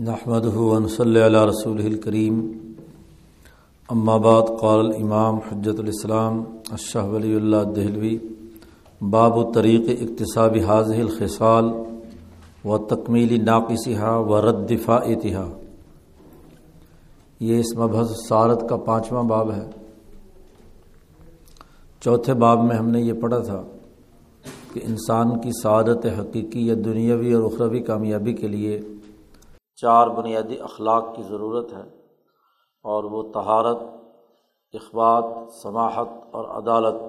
نحمد ون صلی اللہ رسول الکریم بعد، قال الامام حجت الاسلام اشہ ولی اللہ دہلوی، باب و طریق اقتصاب حاضح الخصال و تکمیلی ناقصہ و رد دفاعتہ یہ اس مبحث سارت کا پانچواں باب ہے۔ چوتھے باب میں ہم نے یہ پڑھا تھا کہ انسان کی سعادت حقیقی یا دنیاوی اور اخروی کامیابی کے لیے چار بنیادی اخلاق کی ضرورت ہے اور وہ تہارت اخبات سماحت اور عدالت۔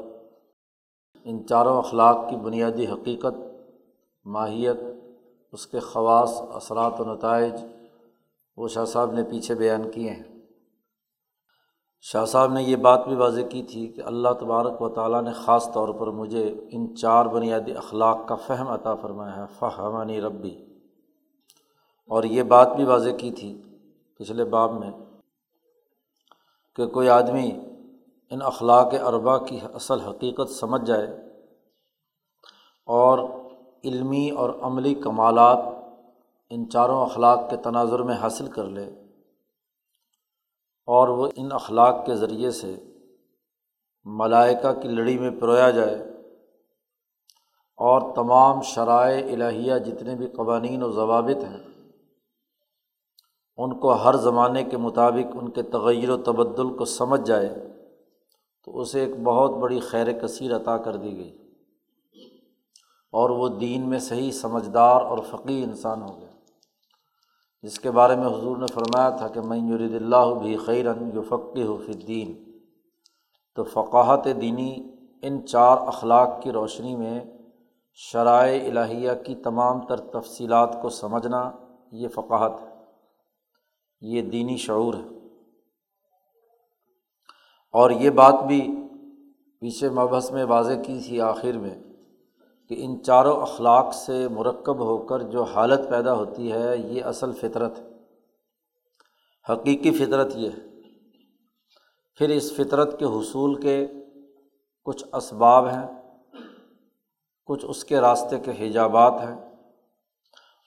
ان چاروں اخلاق کی بنیادی حقیقت، ماہیت، اس کے خواص، اثرات و نتائج وہ شاہ صاحب نے پیچھے بیان کیے ہیں۔ شاہ صاحب نے یہ بات بھی واضح کی تھی کہ اللہ تبارک و تعالیٰ نے خاص طور پر مجھے ان چار بنیادی اخلاق کا فہم عطا فرمایا ہے۔ فہمانی ربی۔ اور یہ بات بھی واضح کی تھی پچھلے باب میں کہ کوئی آدمی ان اخلاق اربا کی اصل حقیقت سمجھ جائے اور علمی اور عملی کمالات ان چاروں اخلاق کے تناظر میں حاصل کر لے اور وہ ان اخلاق کے ذریعے سے ملائکہ کی لڑی میں پرویا جائے اور تمام شرائع الہیہ جتنے بھی قوانین و ضوابط ہیں ان کو ہر زمانے کے مطابق ان کے تغیر و تبدل کو سمجھ جائے، تو اسے ایک بہت بڑی خیر کثیر عطا کر دی گئی۔ اور وہ دین میں صحیح سمجھدار اور فقی انسان ہو گیا۔ جس کے بارے میں حضور نے فرمایا تھا کہ میں یرید اللہ بھی خیرن یو فقی ہو فی دین تو فقاہت دینی ان چار اخلاق کی روشنی میں شرائع الہیہ کی تمام تر تفصیلات کو سمجھنا یہ فقاہت ہے۔ یہ دینی شعور ہے۔ اور یہ بات بھی پیچھے مبحث میں واضح کی تھی آخر میں کہ ان چاروں اخلاق سے مرکب ہو کر جو حالت پیدا ہوتی ہے، یہ اصل فطرت حقیقی فطرت یہ ہے۔ پھر اس فطرت کے حصول کے کچھ اسباب ہیں، کچھ اس کے راستے کے حجابات ہیں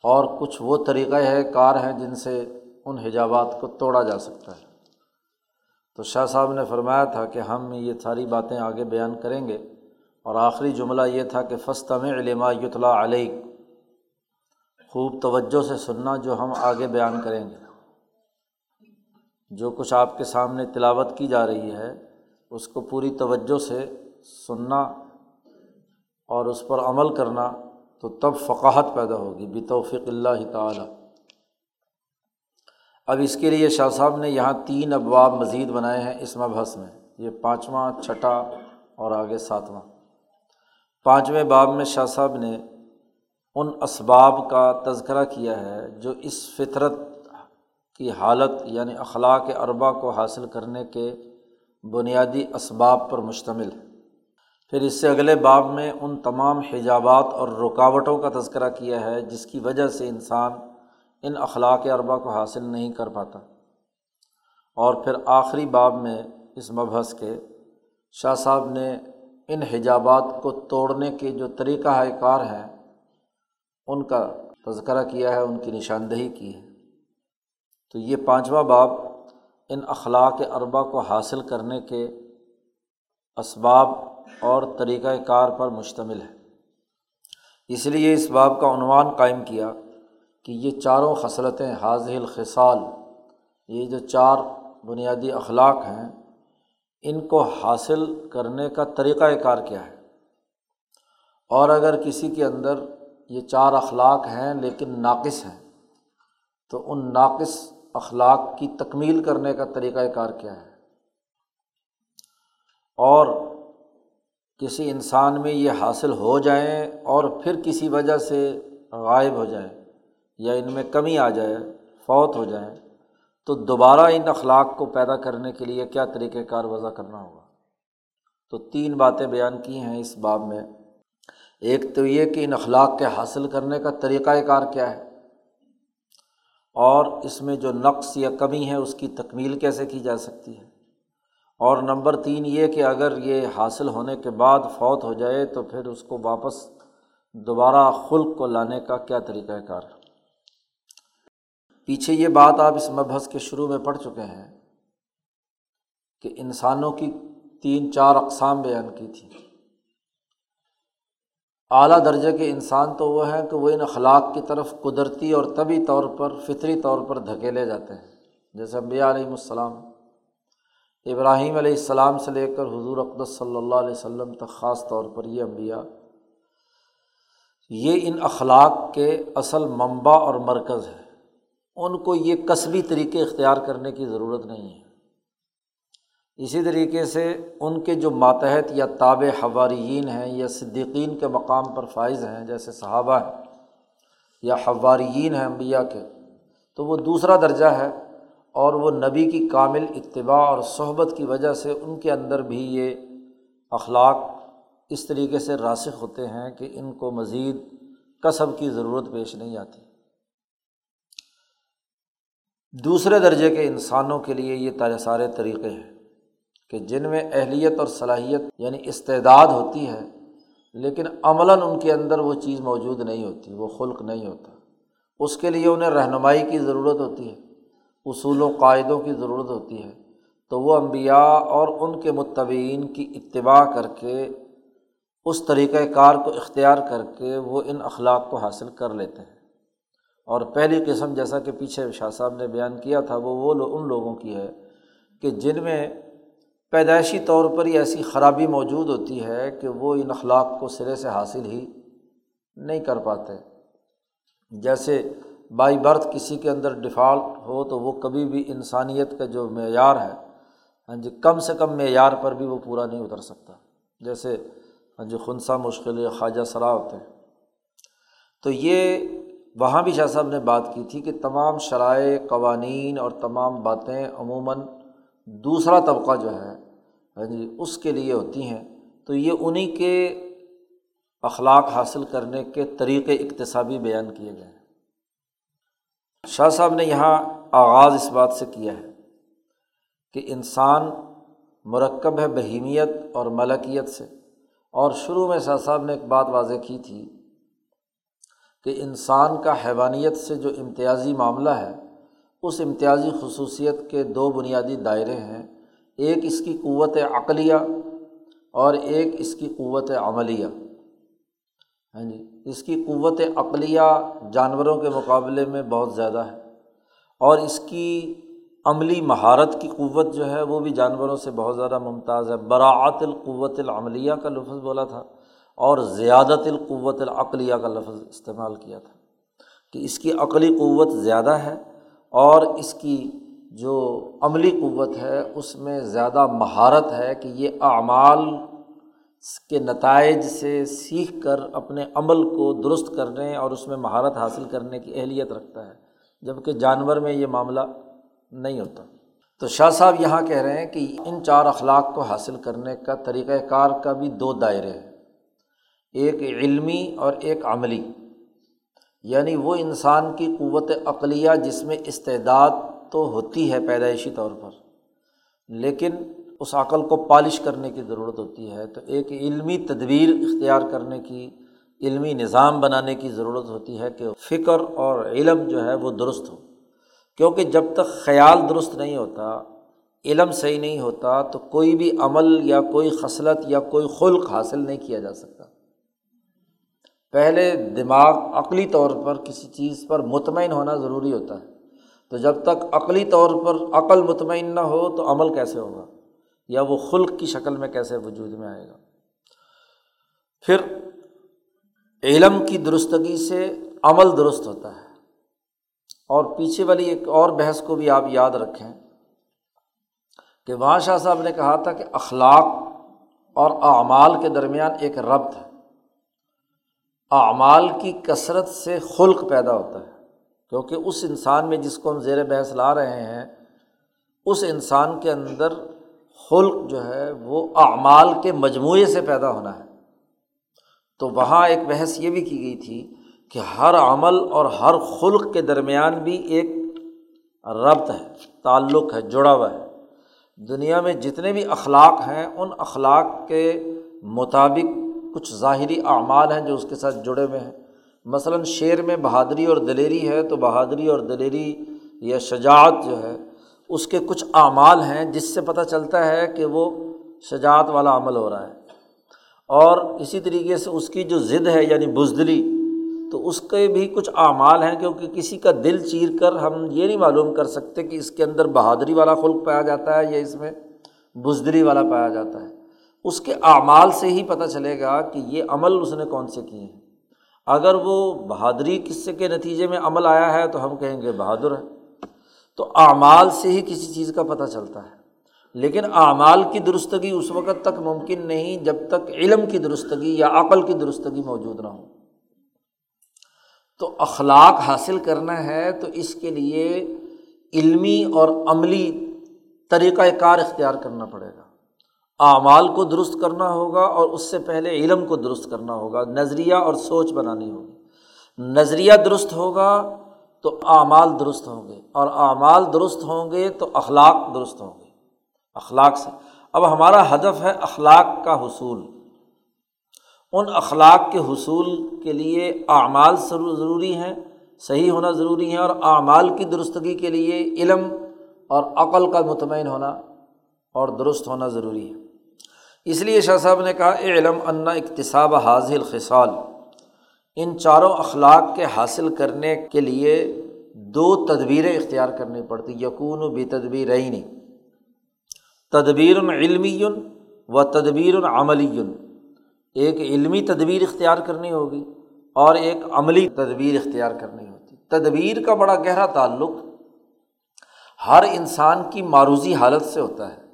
اور کچھ وہ طریقۂ ہے کار ہیں جن سے ان حجابات کو توڑا جا سکتا ہے۔ تو شاہ صاحب نے فرمایا تھا کہ ہم یہ ساری باتیں آگے بیان کریں گے اور آخری جملہ یہ تھا کہ فستم علما یتلا علیہ خوب توجہ سے سننا جو ہم آگے بیان کریں گے۔ جو کچھ آپ کے سامنے تلاوت کی جا رہی ہے، اس کو پوری توجہ سے سننا اور اس پر عمل کرنا تو تب فقاہت پیدا ہوگی۔ بتوفیق اللہ تعالیٰ۔ اب اس کے لیے شاہ صاحب نے یہاں تین ابواب مزید بنائے ہیں اس مبحث میں۔ یہ پانچواں، چھٹا اور آگے ساتواں۔ پانچویں باب میں شاہ صاحب نے ان اسباب کا تذکرہ کیا ہے جو اس فطرت کی حالت یعنی اخلاق اربا کو حاصل کرنے کے بنیادی اسباب پر مشتمل ہے۔ پھر اس سے اگلے باب میں ان تمام حجابات اور رکاوٹوں کا تذکرہ کیا ہے جس کی وجہ سے انسان ان اخلاق اربا کو حاصل نہیں کر پاتا۔ اور پھر آخری باب میں اس مبحث کے شاہ صاحب نے ان حجابات کو توڑنے کے جو طریقہ کار ہیں ان کا تذکرہ کیا ہے، ان کی نشاندہی کی ہے۔ تو یہ پانچواں باب ان اخلاق اربا کو حاصل کرنے کے اسباب اور طریقۂ کار پر مشتمل ہے۔ اس لیے اس باب کا عنوان قائم کیا۔ کہ یہ چاروں خصلتیں حاضل الخصال، یہ جو چار بنیادی اخلاق ہیں، ان کو حاصل کرنے کا طریقۂ کار کیا ہے۔ اور اگر کسی کے اندر یہ چار اخلاق ہیں لیکن ناقص ہیں، تو ان ناقص اخلاق کی تکمیل کرنے کا طریقۂ کار کیا ہے۔ اور کسی انسان میں یہ حاصل ہو جائیں اور پھر کسی وجہ سے غائب ہو جائیں یا ان میں کمی آ جائے، فوت ہو جائیں، تو دوبارہ ان اخلاق کو پیدا کرنے کے لیے کیا طریقۂ کار وضع کرنا ہوگا؟ تو تین باتیں بیان کی ہیں اس باب میں۔ ایک تو یہ کہ ان اخلاق کے حاصل کرنے کا طریقۂ کار کیا ہے؟ اور اس میں جو نقص یا کمی ہے، اس کی تکمیل کیسے کی جا سکتی ہے؟ اور نمبر تین یہ کہ اگر یہ حاصل ہونے کے بعد فوت ہو جائے، تو پھر اس کو واپس دوبارہ خلق کو لانے کا کیا طریقۂ کار؟ ہے پیچھے یہ بات آپ اس مبحث کے شروع میں پڑھ چکے ہیں کہ انسانوں کی تین چار اقسام بیان کی تھی۔ اعلیٰ درجے کے انسان تو وہ ہیں کہ وہ ان اخلاق کی طرف قدرتی اور طبی طور پر، فطری طور پر دھکیلے جاتے ہیں۔ جیسے امبیا علیہم السلام، ابراہیم علیہ السلام سے لے کر حضور اقدس صلی اللہ علیہ وسلم تک، خاص طور پر یہ انبیاء، یہ ان اخلاق کے اصل منبع اور مرکز ہے ان کو یہ قصبی طریقے اختیار کرنے کی ضرورت نہیں ہے۔ اسی طریقے سے ان کے جو ماتحت یا تاب حواریین ہیں یا صدیقین کے مقام پر فائز ہیں، جیسے صحابہ ہیں یا حواریین ہیں انبیاء کے، تو وہ دوسرا درجہ ہے اور وہ نبی کی کامل اتباع اور صحبت کی وجہ سے ان کے اندر بھی یہ اخلاق اس طریقے سے راسخ ہوتے ہیں کہ ان کو مزید کسب کی ضرورت پیش نہیں آتی۔ دوسرے درجے کے انسانوں کے لیے یہ سارے طریقے ہیں کہ جن میں اہلیت اور صلاحیت یعنی استعداد ہوتی ہے، لیکن عملاً ان کے اندر وہ چیز موجود نہیں ہوتی، وہ خلق نہیں ہوتا۔ اس کے لیے انہیں رہنمائی کی ضرورت ہوتی ہے، اصول و قاعدوں کی ضرورت ہوتی ہے۔ تو وہ امبیا اور ان کے متبین کی اتباع کر کے، اس طریقۂ کار کو اختیار کر کے وہ ان اخلاق کو حاصل کر لیتے ہیں۔ اور پہلی قسم جیسا کہ پیچھے شاہ صاحب نے بیان کیا تھا، وہ وہ ان لوگوں کی ہے کہ جن میں پیدائشی طور پر ہی ایسی خرابی موجود ہوتی ہے کہ وہ ان اخلاق کو سرے سے حاصل ہی نہیں کر پاتے۔ جیسے بائی برتھ کسی کے اندر ڈیفالٹ ہو تو وہ کبھی بھی انسانیت کا جو معیار ہے ہاں جی کم سے کم معیار پر بھی وہ پورا نہیں اتر سکتا۔ جیسے ہاں جی خنسا مشکل خواجہ سرا ہوتے ہیں۔ تو یہ وہاں بھی شاہ صاحب نے بات کی تھی کہ تمام شرائع، قوانین اور تمام باتیں عموماً دوسرا طبقہ جو ہے ہاں جی اس کے لیے ہوتی ہیں۔ تو یہ انہیں کے اخلاق حاصل کرنے کے طریقے اقتصابی بیان کیے گئے ہیں۔ شاہ صاحب نے یہاں آغاز اس بات سے کیا ہے کہ انسان مرکب ہے بہیمیت اور ملکیت سے۔ اور شروع میں شاہ صاحب نے ایک بات واضح کی تھی کہ انسان کا حیوانیت سے جو امتیازی معاملہ ہے، اس امتیازی خصوصیت کے دو بنیادی دائرے ہیں، ایک اس کی قوت عقلیہ اور ایک اس کی قوت عملیہ۔ ہاں جی اس کی قوت عقلیہ جانوروں کے مقابلے میں بہت زیادہ ہے اور اس کی عملی مہارت کی قوت جو ہے، وہ بھی جانوروں سے بہت زیادہ ممتاز ہے۔ براعت القوت العملیہ کا لفظ بولا تھا۔ اور زیادت القوت العقلیہ کا لفظ استعمال کیا تھا کہ اس کی عقلی قوت زیادہ ہے اور اس کی جو عملی قوت ہے اس میں زیادہ مہارت ہے کہ یہ اعمال کے نتائج سے سیکھ کر اپنے عمل کو درست کرنے اور اس میں مہارت حاصل کرنے کی اہلیت رکھتا ہے جبکہ جانور میں یہ معاملہ نہیں ہوتا۔ تو شاہ صاحب یہاں کہہ رہے ہیں کہ ان چار اخلاق کو حاصل کرنے کا طریقۂ کار کا بھی دو دائرے ہیں۔ ایک علمی اور ایک عملی۔ یعنی وہ انسان کی قوت عقلیہ جس میں استعداد تو ہوتی ہے پیدائشی طور پر، لیکن اس عقل کو پالش کرنے کی ضرورت ہوتی ہے۔ تو ایک علمی تدبیر اختیار کرنے کی، علمی نظام بنانے کی ضرورت ہوتی ہے کہ فکر اور علم جو ہے وہ درست ہو۔ کیونکہ جب تک خیال درست نہیں ہوتا، علم صحیح نہیں ہوتا، تو کوئی بھی عمل یا کوئی خصلت یا کوئی خلق حاصل نہیں کیا جا سکتا۔ پہلے دماغ عقلی طور پر کسی چیز پر مطمئن ہونا ضروری ہوتا ہے۔ تو جب تک عقلی طور پر عقل مطمئن نہ ہو تو عمل کیسے ہوگا؟ یا وہ خلق کی شکل میں کیسے وجود میں آئے گا؟ پھر علم کی درستگی سے عمل درست ہوتا ہے۔ اور پیچھے والی ایک اور بحث کو بھی آپ یاد رکھیں کہ وہاں شاہ صاحب نے کہا تھا کہ اخلاق اور اعمال کے درمیان ایک ربط ہے۔ اعمال کی کثرت سے خلق پیدا ہوتا ہے۔ کیونکہ اس انسان میں جس کو ہم زیر بحث لا رہے ہیں، اس انسان کے اندر خلق جو ہے، وہ اعمال کے مجموعے سے پیدا ہونا ہے۔ تو وہاں ایک بحث یہ بھی کی گئی تھی کہ ہر عمل اور ہر خلق کے درمیان بھی ایک ربط ہے، تعلق ہے، جڑا ہوا ہے۔ دنیا میں جتنے بھی اخلاق ہیں، ان اخلاق کے مطابق کچھ ظاہری اعمال ہیں جو اس کے ساتھ جڑے ہوئے ہیں۔ مثلاً شعر میں بہادری اور دلیری ہے تو بہادری اور دلیری یا شجاعت جو ہے، اس کے کچھ اعمال ہیں جس سے پتہ چلتا ہے کہ وہ شجاعت والا عمل ہو رہا ہے۔ اور اسی طریقے سے اس کی جو ضد ہے یعنی بزدلی، تو اس کے بھی کچھ اعمال ہیں کیونکہ کسی کا دل چیر کر ہم یہ نہیں معلوم کر سکتے کہ اس کے اندر بہادری والا خلق پایا جاتا ہے یا اس میں بزدلی والا پایا جاتا ہے۔ اس کے اعمال سے ہی پتہ چلے گا کہ یہ عمل اس نے کون سے کیے ہیں۔ اگر وہ بہادری قصے کے نتیجے میں عمل آیا ہے تو ہم کہیں گے بہادر ہے۔ تو اعمال سے ہی کسی چیز کا پتہ چلتا ہے۔ لیکن اعمال کی درستگی اس وقت تک ممکن نہیں جب تک علم کی درستگی یا عقل کی درستگی موجود نہ ہو۔ تو اخلاق حاصل کرنا ہے تو اس کے لیے علمی اور عملی طریقۂ کار اختیار کرنا پڑے گا۔ اعمال کو درست کرنا ہوگا اور اس سے پہلے علم کو درست کرنا ہوگا، نظریہ اور سوچ بنانی ہوگی۔ نظریہ درست ہوگا تو اعمال درست ہوں گے، اور اعمال درست ہوں گے تو اخلاق درست ہوں گے۔ اخلاق سے۔ اب ہمارا ہدف ہے اخلاق کا حصول۔ ان اخلاق کے حصول کے لیے اعمال ضروری ہیں، صحیح ہونا ضروری ہے اور اعمال کی درستگی کے لیے علم اور عقل کا مطمئن ہونا اور درست ہونا ضروری ہے۔ اس لیے شاہ صاحب نے کہا علم انا اقتصاب حاضل خصال ان چاروں اخلاق کے حاصل کرنے کے لیے دو تدبیریں اختیار کرنی پڑتی یقون و بے تدبیر نہیں تدبیر علمی و تدبیر عملی۔ ایک علمی تدبیر اختیار کرنی ہوگی اور ایک عملی تدبیر اختیار کرنی ہوتی۔ تدبیر کا بڑا گہرا تعلق ہر انسان کی معروضی حالت سے ہوتا ہے۔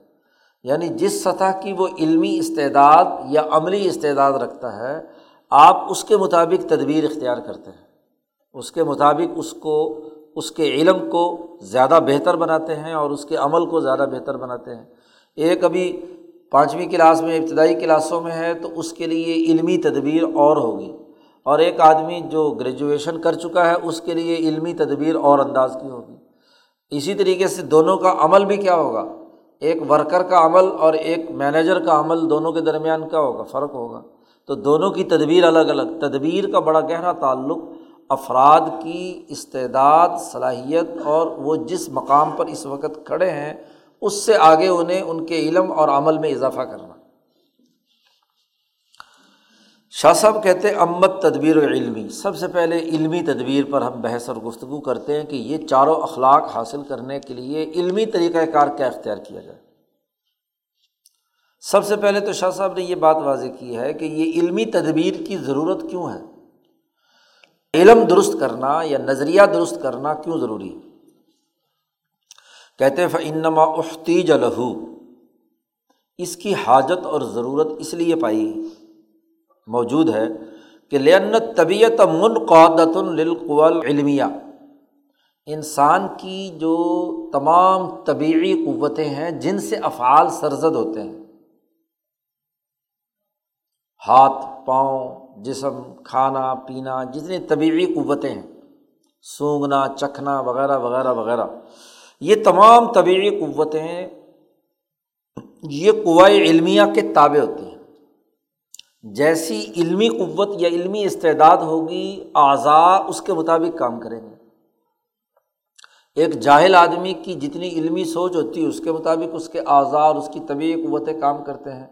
یعنی جس سطح کی وہ علمی استعداد یا عملی استعداد رکھتا ہے، آپ اس کے مطابق تدبیر اختیار کرتے ہیں۔ اس کے مطابق اس کو، اس کے علم کو زیادہ بہتر بناتے ہیں اور اس کے عمل کو زیادہ بہتر بناتے ہیں۔ ایک ابھی پانچویں کلاس میں، ابتدائی کلاسوں میں ہے تو اس کے لیے علمی تدبیر اور ہوگی۔ اور ایک آدمی جو گریجویشن کر چکا ہے، اس کے لیے علمی تدبیر اور انداز کی ہوگی۔ اسی طریقے سے دونوں کا عمل بھی کیا ہوگا؟ ایک ورکر کا عمل اور ایک مینیجر کا عمل دونوں کے درمیان کیا ہوگا؟ فرق ہوگا۔ تو دونوں کی تدبیر الگ الگ۔ تدبیر کا بڑا گہرا تعلق افراد کی استعداد، صلاحیت اور وہ جس مقام پر اس وقت کھڑے ہیں، اس سے آگے انہیں ان کے علم اور عمل میں اضافہ کرنا۔ شاہ صاحب کہتے امت تدبیر و علمی۔ سب سے پہلے علمی تدبیر پر ہم بحث اور گفتگو کرتے ہیں کہ یہ چاروں اخلاق حاصل کرنے کے لیے علمی طریقۂ کار کیا اختیار کیا جائے۔ سب سے پہلے تو شاہ صاحب نے یہ بات واضح کی ہے کہ یہ علمی تدبیر کی ضرورت کیوں ہے؟ علم درست کرنا یا نظریہ درست کرنا کیوں ضروری؟ ہے کہتے فنما اختیج لہو اس کی حاجت اور ضرورت اس لیے پائی موجود ہے کہ لن طبیعت منقعدت للقول علمیہ انسان کی جو تمام طبعی قوتیں ہیں، جن سے افعال سرزد ہوتے ہیں، ہاتھ، پاؤں، جسم، کھانا، پینا، جتنی طبعی قوتیں ہیں، سونگنا، چکھنا، وغیرہ وغیرہ وغیرہ، یہ تمام طبعی قوتیں، یہ قوائے علمیہ کے تابع ہوتی ہیں۔ جیسی علمی قوت یا علمی استعداد ہوگی، اعضاء اس کے مطابق کام کریں گے۔ ایک جاہل آدمی کی جتنی علمی سوچ ہوتی ہے، اس کے مطابق اس کے اعضاء اور اس کی طبی قوتیں کام کرتے ہیں۔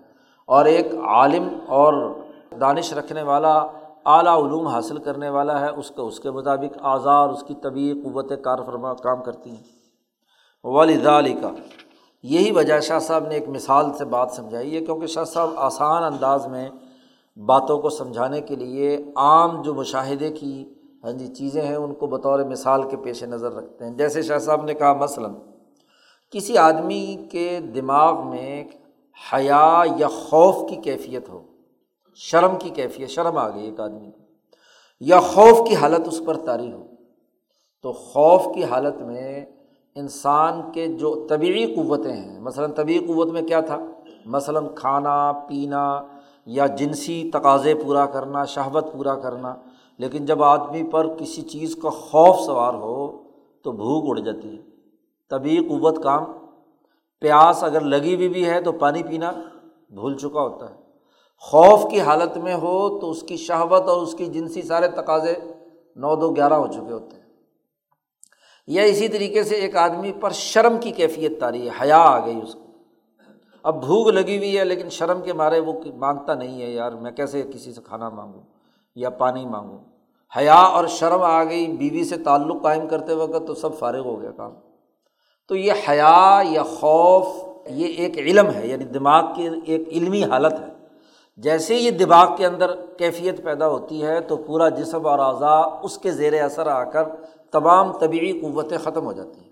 اور ایک عالم اور دانش رکھنے والا، اعلیٰ علوم حاصل کرنے والا ہے، اس کا، اس کے مطابق اعضاء اور اس کی طبی قوت کار فرما کام کرتی ہیں۔ والدہ علی کا یہی وجہ شاہ صاحب نے ایک مثال سے بات سمجھائی ہے، کیونکہ شاہ صاحب آسان انداز میں باتوں کو سمجھانے کے لیے عام جو مشاہدے کی ہاں جی چیزیں ہیں، ان کو بطور مثال کے پیش نظر رکھتے ہیں۔ جیسے شاہ صاحب نے کہا، مثلاً، کسی آدمی کے دماغ میں حیا یا خوف کی کیفیت ہو، شرم کی کیفیت، شرم آ گئی ایک آدمی کو یا خوف کی حالت اس پر طاری ہو، تو خوف کی حالت میں انسان کے جو طبعی قوتیں ہیں، مثلاً طبعی قوت میں کیا تھا؟ مثلاً کھانا، پینا یا جنسی تقاضے پورا کرنا، شہوت پورا کرنا، لیکن جب آدمی پر کسی چیز کا خوف سوار ہو تو بھوک اڑ جاتی ہے۔ طبی قوت کام، پیاس اگر لگی ہوئی بھی ہے تو پانی پینا بھول چکا ہوتا ہے۔ خوف کی حالت میں ہو تو اس کی شہوت اور اس کی جنسی سارے تقاضے نو دو گیارہ ہو چکے ہوتے ہیں۔ یا اسی طریقے سے ایک آدمی پر شرم کی کیفیت تاری ہے، حیا آ گئی اس کو اب بھوک لگی ہوئی ہے لیکن شرم کے مارے وہ مانگتا نہیں ہے یار، میں کیسے کسی سے کھانا مانگوں یا پانی مانگوں؟ حیا اور شرم آ گئی، بیوی سے تعلق قائم کرتے وقت تو سب فارغ ہو گیا کام۔ تو یہ حیا یا خوف، یہ ایک علم ہے یعنی دماغ کی ایک علمی حالت ہے۔ جیسے یہ دماغ کے اندر کیفیت پیدا ہوتی ہے تو پورا جسم اور اعضاء اس کے زیر اثر آ کر تمام طبعی قوتیں ختم ہو جاتی ہیں۔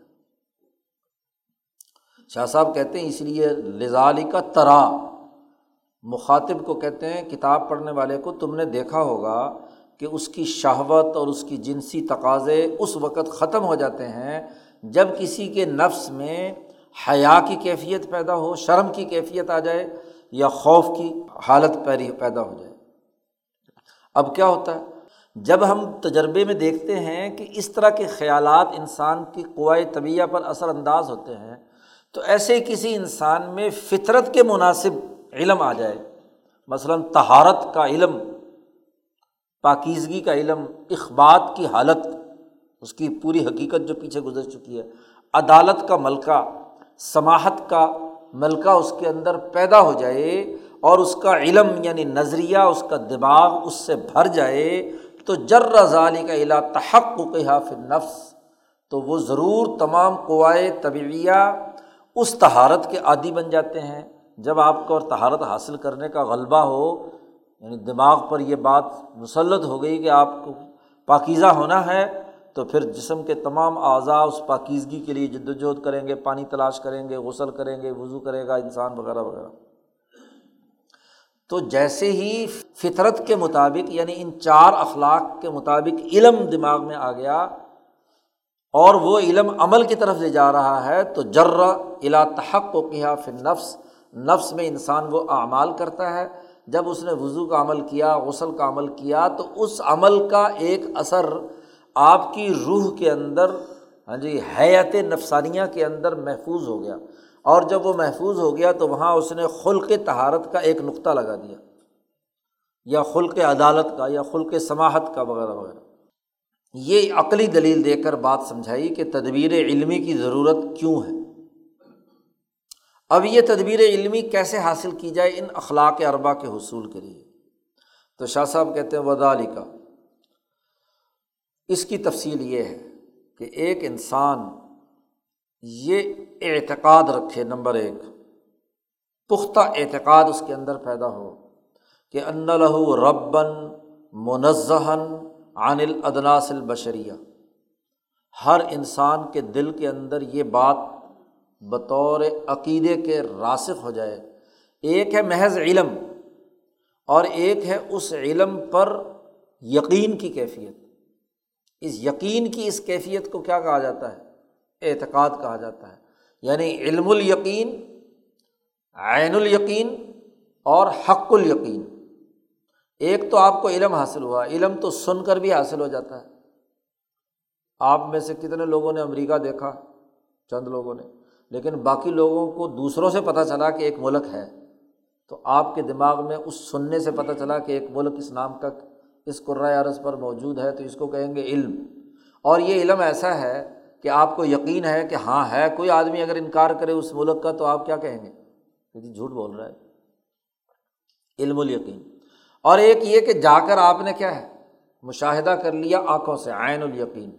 شاہ صاحب کہتے ہیں اس لیے لزالی کا ترا۔ مخاطب کو کہتے ہیں، کتاب پڑھنے والے کو تم نے دیکھا ہوگا کہ اس کی شہوت اور اس کی جنسی تقاضے اس وقت ختم ہو جاتے ہیں جب کسی کے نفس میں حیا کی کیفیت پیدا ہو، شرم کی کیفیت آ جائے یا خوف کی حالت پیدا ہو جائے۔ اب کیا ہوتا ہے؟ جب ہم تجربے میں دیکھتے ہیں کہ اس طرح کے خیالات انسان کی قوائے طبیعہ پر اثر انداز ہوتے ہیں تو ایسے کسی انسان میں فطرت کے مناسب علم آ جائے۔ مثلاً تہارت کا علم، پاکیزگی کا علم، اخبات کی حالت، اس کی پوری حقیقت جو پیچھے گزر چکی ہے۔ عدالت کا ملکہ سماہت کا ملکہ اس کے اندر پیدا ہو جائے اور اس کا علم یعنی نظریہ، اس کا دماغ اس سے بھر جائے، تو جر ضالی کا علا تحق کے حاف نفس تو وہ ضرور تمام قوائے طبعیہ اس تہارت کے عادی بن جاتے ہیں۔ جب آپ کو اور تہارت حاصل کرنے کا غلبہ ہو یعنی دماغ پر یہ بات مسلط ہو گئی کہ آپ کو پاکیزہ ہونا ہے، تو پھر جسم کے تمام اعضاء اس پاکیزگی کے لیے جد وجہد کریں گے، پانی تلاش کریں گے، غسل کریں گے، وضو کرے گا انسان وغیرہ وغیرہ۔ تو جیسے ہی فطرت کے مطابق یعنی ان چار اخلاق کے مطابق علم دماغ میں آ گیا اور وہ علم عمل کی طرف لے جا رہا ہے، تو جرا الا تحق و کیا پھر نفس نفس میں انسان وہ اعمال کرتا ہے۔ جب اس نے وضو کا عمل کیا، غسل کا عمل کیا، تو اس عمل کا ایک اثر آپ کی روح کے اندر ہاں جی حیت نفسانیہ کے اندر محفوظ ہو گیا۔ اور جب وہ محفوظ ہو گیا، تو وہاں اس نے خلق تہارت کا ایک نقطہ لگا دیا، یا خلق عدالت کا، یا خلق سماہت کا، وغیرہ وغیرہ۔ یہ عقلی دلیل دے کر بات سمجھائی کہ تدبیر علمی کی ضرورت کیوں ہے۔ اب یہ تدبیر علمی کیسے حاصل کی جائے ان اخلاق اربا کے حصول کے لیے۔ تو شاہ صاحب کہتے ہیں ودالی کا اس کی تفصیل یہ ہے کہ ایک انسان یہ اعتقاد رکھے، نمبر ایک، پختہ اعتقاد اس کے اندر پیدا ہو کہ ان لہو ربن منظہن عن الادناس البشریہ۔ ہر انسان کے دل کے اندر یہ بات بطور عقیدے کے راسخ ہو جائے۔ ایک ہے محض علم اور ایک ہے اس علم پر یقین کی کیفیت۔ اس یقین کی اس کیفیت کو کیا کہا جاتا ہے؟ اعتقاد کہا جاتا ہے۔ یعنی علم الیقین، عین الیقین اور حق الیقین۔ ایک تو آپ کو علم حاصل ہوا، علم تو سن کر بھی حاصل ہو جاتا ہے۔ آپ میں سے کتنے لوگوں نے امریکہ دیکھا؟ چند لوگوں نے۔ لیکن باقی لوگوں کو دوسروں سے پتہ چلا کہ ایک ملک ہے۔ تو آپ کے دماغ میں اس سننے سے پتہ چلا کہ ایک ملک اس نام کا، اس قرۂۂ عرض پر موجود ہے، تو اس کو کہیں گے علم۔ اور یہ علم ایسا ہے کہ آپ کو یقین ہے کہ ہاں ہے کوئی آدمی اگر انکار کرے اس ملک کا تو آپ کیا کہیں گے؟ کہ جی جھوٹ بول رہا ہے۔ علم الیقین۔ اور ایک یہ کہ جا کر آپ نے کیا ہے؟ مشاہدہ کر لیا آنکھوں سے، عین الیقین۔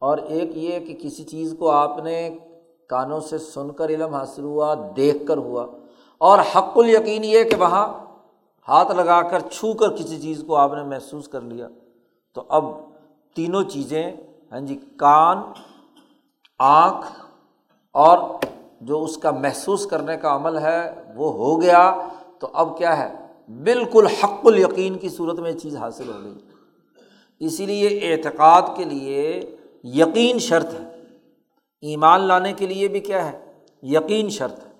اور ایک یہ کہ کسی چیز کو آپ نے کانوں سے سن کر علم حاصل ہوا، دیکھ کر ہوا۔ اور حق الیقین یہ کہ وہاں ہاتھ لگا کر چھو کر کسی چیز کو آپ نے محسوس کر لیا۔ تو اب تینوں چیزیں ہاں جی کان، آنکھ اور جو اس کا محسوس کرنے کا عمل ہے، وہ ہو گیا۔ تو اب کیا ہے؟ بالکل حق الیقین کی صورت میں یہ چیز حاصل ہو گئی۔ اسی لیے اعتقاد کے لیے یقین شرط ہے۔ ایمان لانے کے لیے بھی کیا ہے؟ یقین شرط ہے۔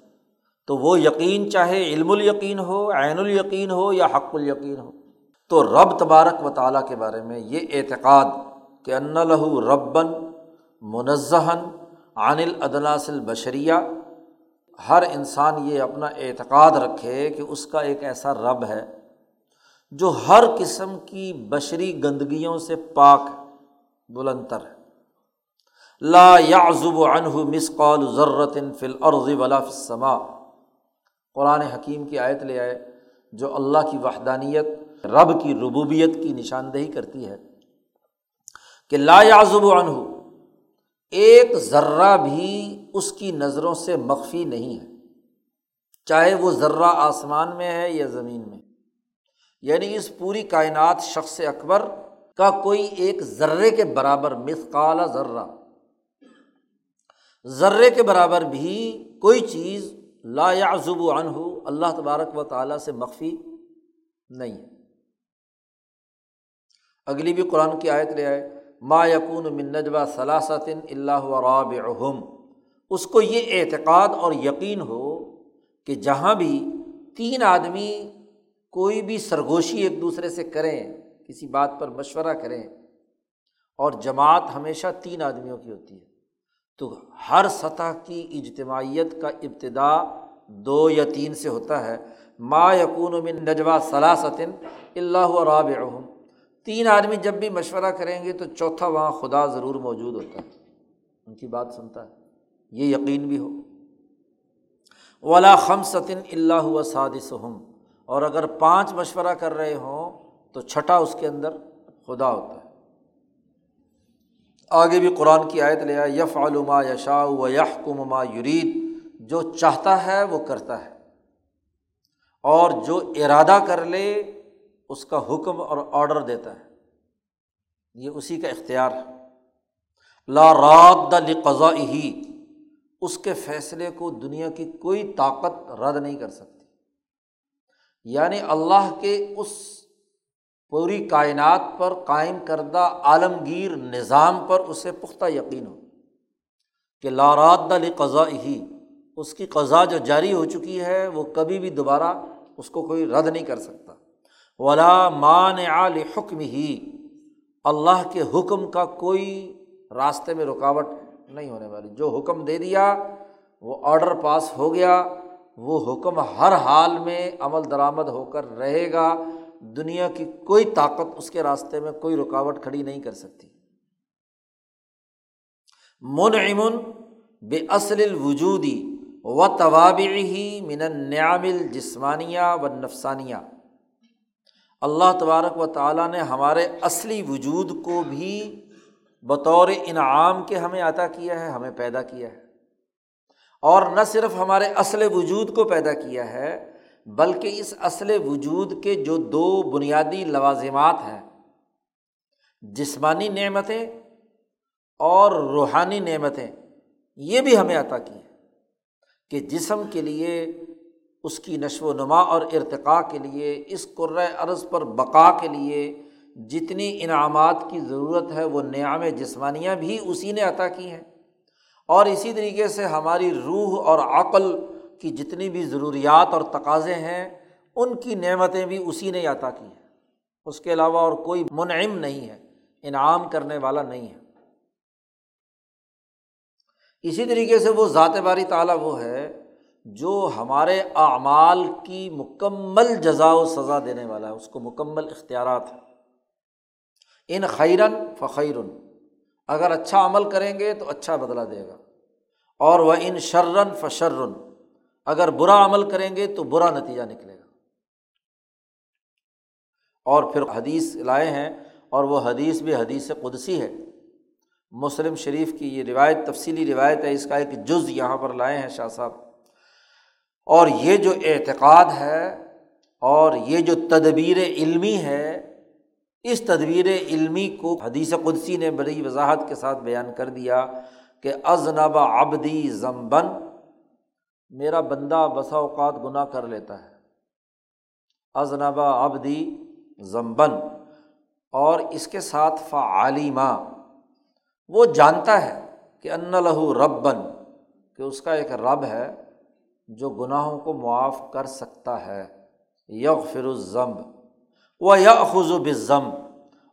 تو وہ یقین چاہے علم الیقین ہو، عین الیقین ہو یا حق الیقین ہو۔ تو رب تبارک و تعالیٰ کے بارے میں یہ اعتقاد کہ ان لہو ربن منظہن عن الادناس البشریہ ہر انسان یہ اپنا اعتقاد رکھے کہ اس کا ایک ایسا رب ہے جو ہر قسم کی بشری گندگیوں سے پاک بلندر ہے۔ لا یازب عنہ مسقال ضرت فل عرض ولا فسما قرآن حکیم کی آیت لے آئے جو اللہ کی وحدانیت، رب کی ربوبیت کی نشاندہی کرتی ہے کہ لا یازب عنہ ایک ذرہ بھی اس کی نظروں سے مخفی نہیں ہے۔ چاہے وہ ذرہ آسمان میں ہے یا زمین میں۔ یعنی اس پوری کائنات شخص اکبر کا کوئی ایک ذرے کے برابر مثقال ذرہ۔ ذرے کے برابر بھی کوئی چیز لا یعزب عنہ اللہ تبارک و تعالیٰ سے مخفی نہیں ہے۔ اگلی بھی قرآن کی آیت لے آئے۔ ما یقون من نجبہ ثلاثتن اللہ رابعہم اس کو یہ اعتقاد اور یقین ہو کہ جہاں بھی تین آدمی کوئی بھی سرگوشی ایک دوسرے سے کریں، کسی بات پر مشورہ کریں، اور جماعت ہمیشہ تین آدمیوں کی ہوتی ہے، تو ہر سطح کی اجتماعیت کا ابتدا دو یا تین سے ہوتا ہے۔ ما یقون من نجوا صلاثتن اللہ راب تین آدمی جب بھی مشورہ کریں گے تو چوتھا وہاں خدا ضرور موجود ہوتا ہے۔ ان کی بات سنتا ہے۔ یہ یقین بھی ہو۔ ولا خم ستن اللہ و سادسم اور اگر پانچ مشورہ کر رہے ہوں تو چھٹا اس کے اندر خدا ہوتا ہے۔ آگے بھی قرآن کی آیت لیا یف علما یشا و یح کما یرید جو چاہتا ہے وہ کرتا ہے۔ اور جو ارادہ کر لے اس کا حکم اور آڈر دیتا ہے۔ یہ اسی کا اختیار ہے۔ لا رات قضا ہی اس کے فیصلے کو دنیا کی کوئی طاقت رد نہیں کر سکتی۔ یعنی اللہ کے اس پوری کائنات پر قائم کردہ عالمگیر نظام پر اسے پختہ یقین ہو۔ کہ لاراد علی قضا ہی اس کی قضا جو جاری ہو چکی ہے، وہ کبھی بھی دوبارہ اس کو کوئی رد نہیں کر سکتا۔ ولا مان عال حکم ہی اللہ کے حکم کا کوئی راستے میں رکاوٹ نہیں ہونے والی۔ جو حکم دے دیا، وہ آڈر پاس ہو گیا۔ وہ حکم ہر حال میں عمل درآمد ہو کر رہے گا۔ دنیا کی کوئی طاقت اس کے راستے میں کوئی رکاوٹ کھڑی نہیں کر سکتی۔ من امن بے اصل الوجودی و توابعی من النعم الجسمانیہ و نفسانیہ اللہ تبارک و تعالیٰ نے ہمارے اصلی وجود کو بھی بطور انعام کے ہمیں عطا کیا ہے، ہمیں پیدا کیا ہے۔ اور نہ صرف ہمارے اصل وجود کو پیدا کیا ہے، بلکہ اس اصل وجود کے جو دو بنیادی لوازمات ہیں، جسمانی نعمتیں اور روحانی نعمتیں، یہ بھی ہمیں عطا کی ہے کہ جسم کے لیے اس کی نشو و نما اور ارتقاء کے لیے، اس عرض پر بقا کے لیے جتنی انعامات کی ضرورت ہے، وہ نعام جسمانیاں بھی اسی نے عطا کی ہیں۔ اور اسی طریقے سے ہماری روح اور عقل کی جتنی بھی ضروریات اور تقاضے ہیں، ان کی نعمتیں بھی اسی نے عطا کی ہیں۔ اس کے علاوہ اور کوئی منعم نہیں ہے، انعام کرنے والا نہیں ہے۔ اسی طریقے سے وہ ذات باری تعالیٰ وہ ہے جو ہمارے اعمال کی مکمل جزا و سزا دینے والا ہے، اس کو مکمل اختیارات ہیں۔ ان خیرن فخیرن، اگر اچھا عمل کریں گے تو اچھا بدلا دے گا۔ اور وہ ان شرن فشرن اگر برا عمل کریں گے تو برا نتیجہ نکلے گا۔ اور پھر حدیث لائے ہیں، اور وہ حدیث بھی حدیث قدسی ہے۔ مسلم شریف کی یہ روایت، تفصیلی روایت ہے، اس کا ایک جز یہاں پر لائے ہیں شاہ صاحب۔ اور یہ جو اعتقاد ہے اور یہ جو تدبیر علمی ہے، اس تدبیر علمی کو حدیث قدسی نے بڑی وضاحت کے ساتھ بیان کر دیا کہ ازنب ابدی ضمبن میرا بندہ بسا اوقات گناہ کر لیتا ہے۔ ازنبا ابدی ضمبن اور اس کے ساتھ فعلیمہ وہ جانتا ہے کہ ان لہو ربن کہ اس کا ایک رب ہے۔ جو گناہوں کو معاف کر سکتا ہے۔ یغ فر الزمب وہ یا خز بزم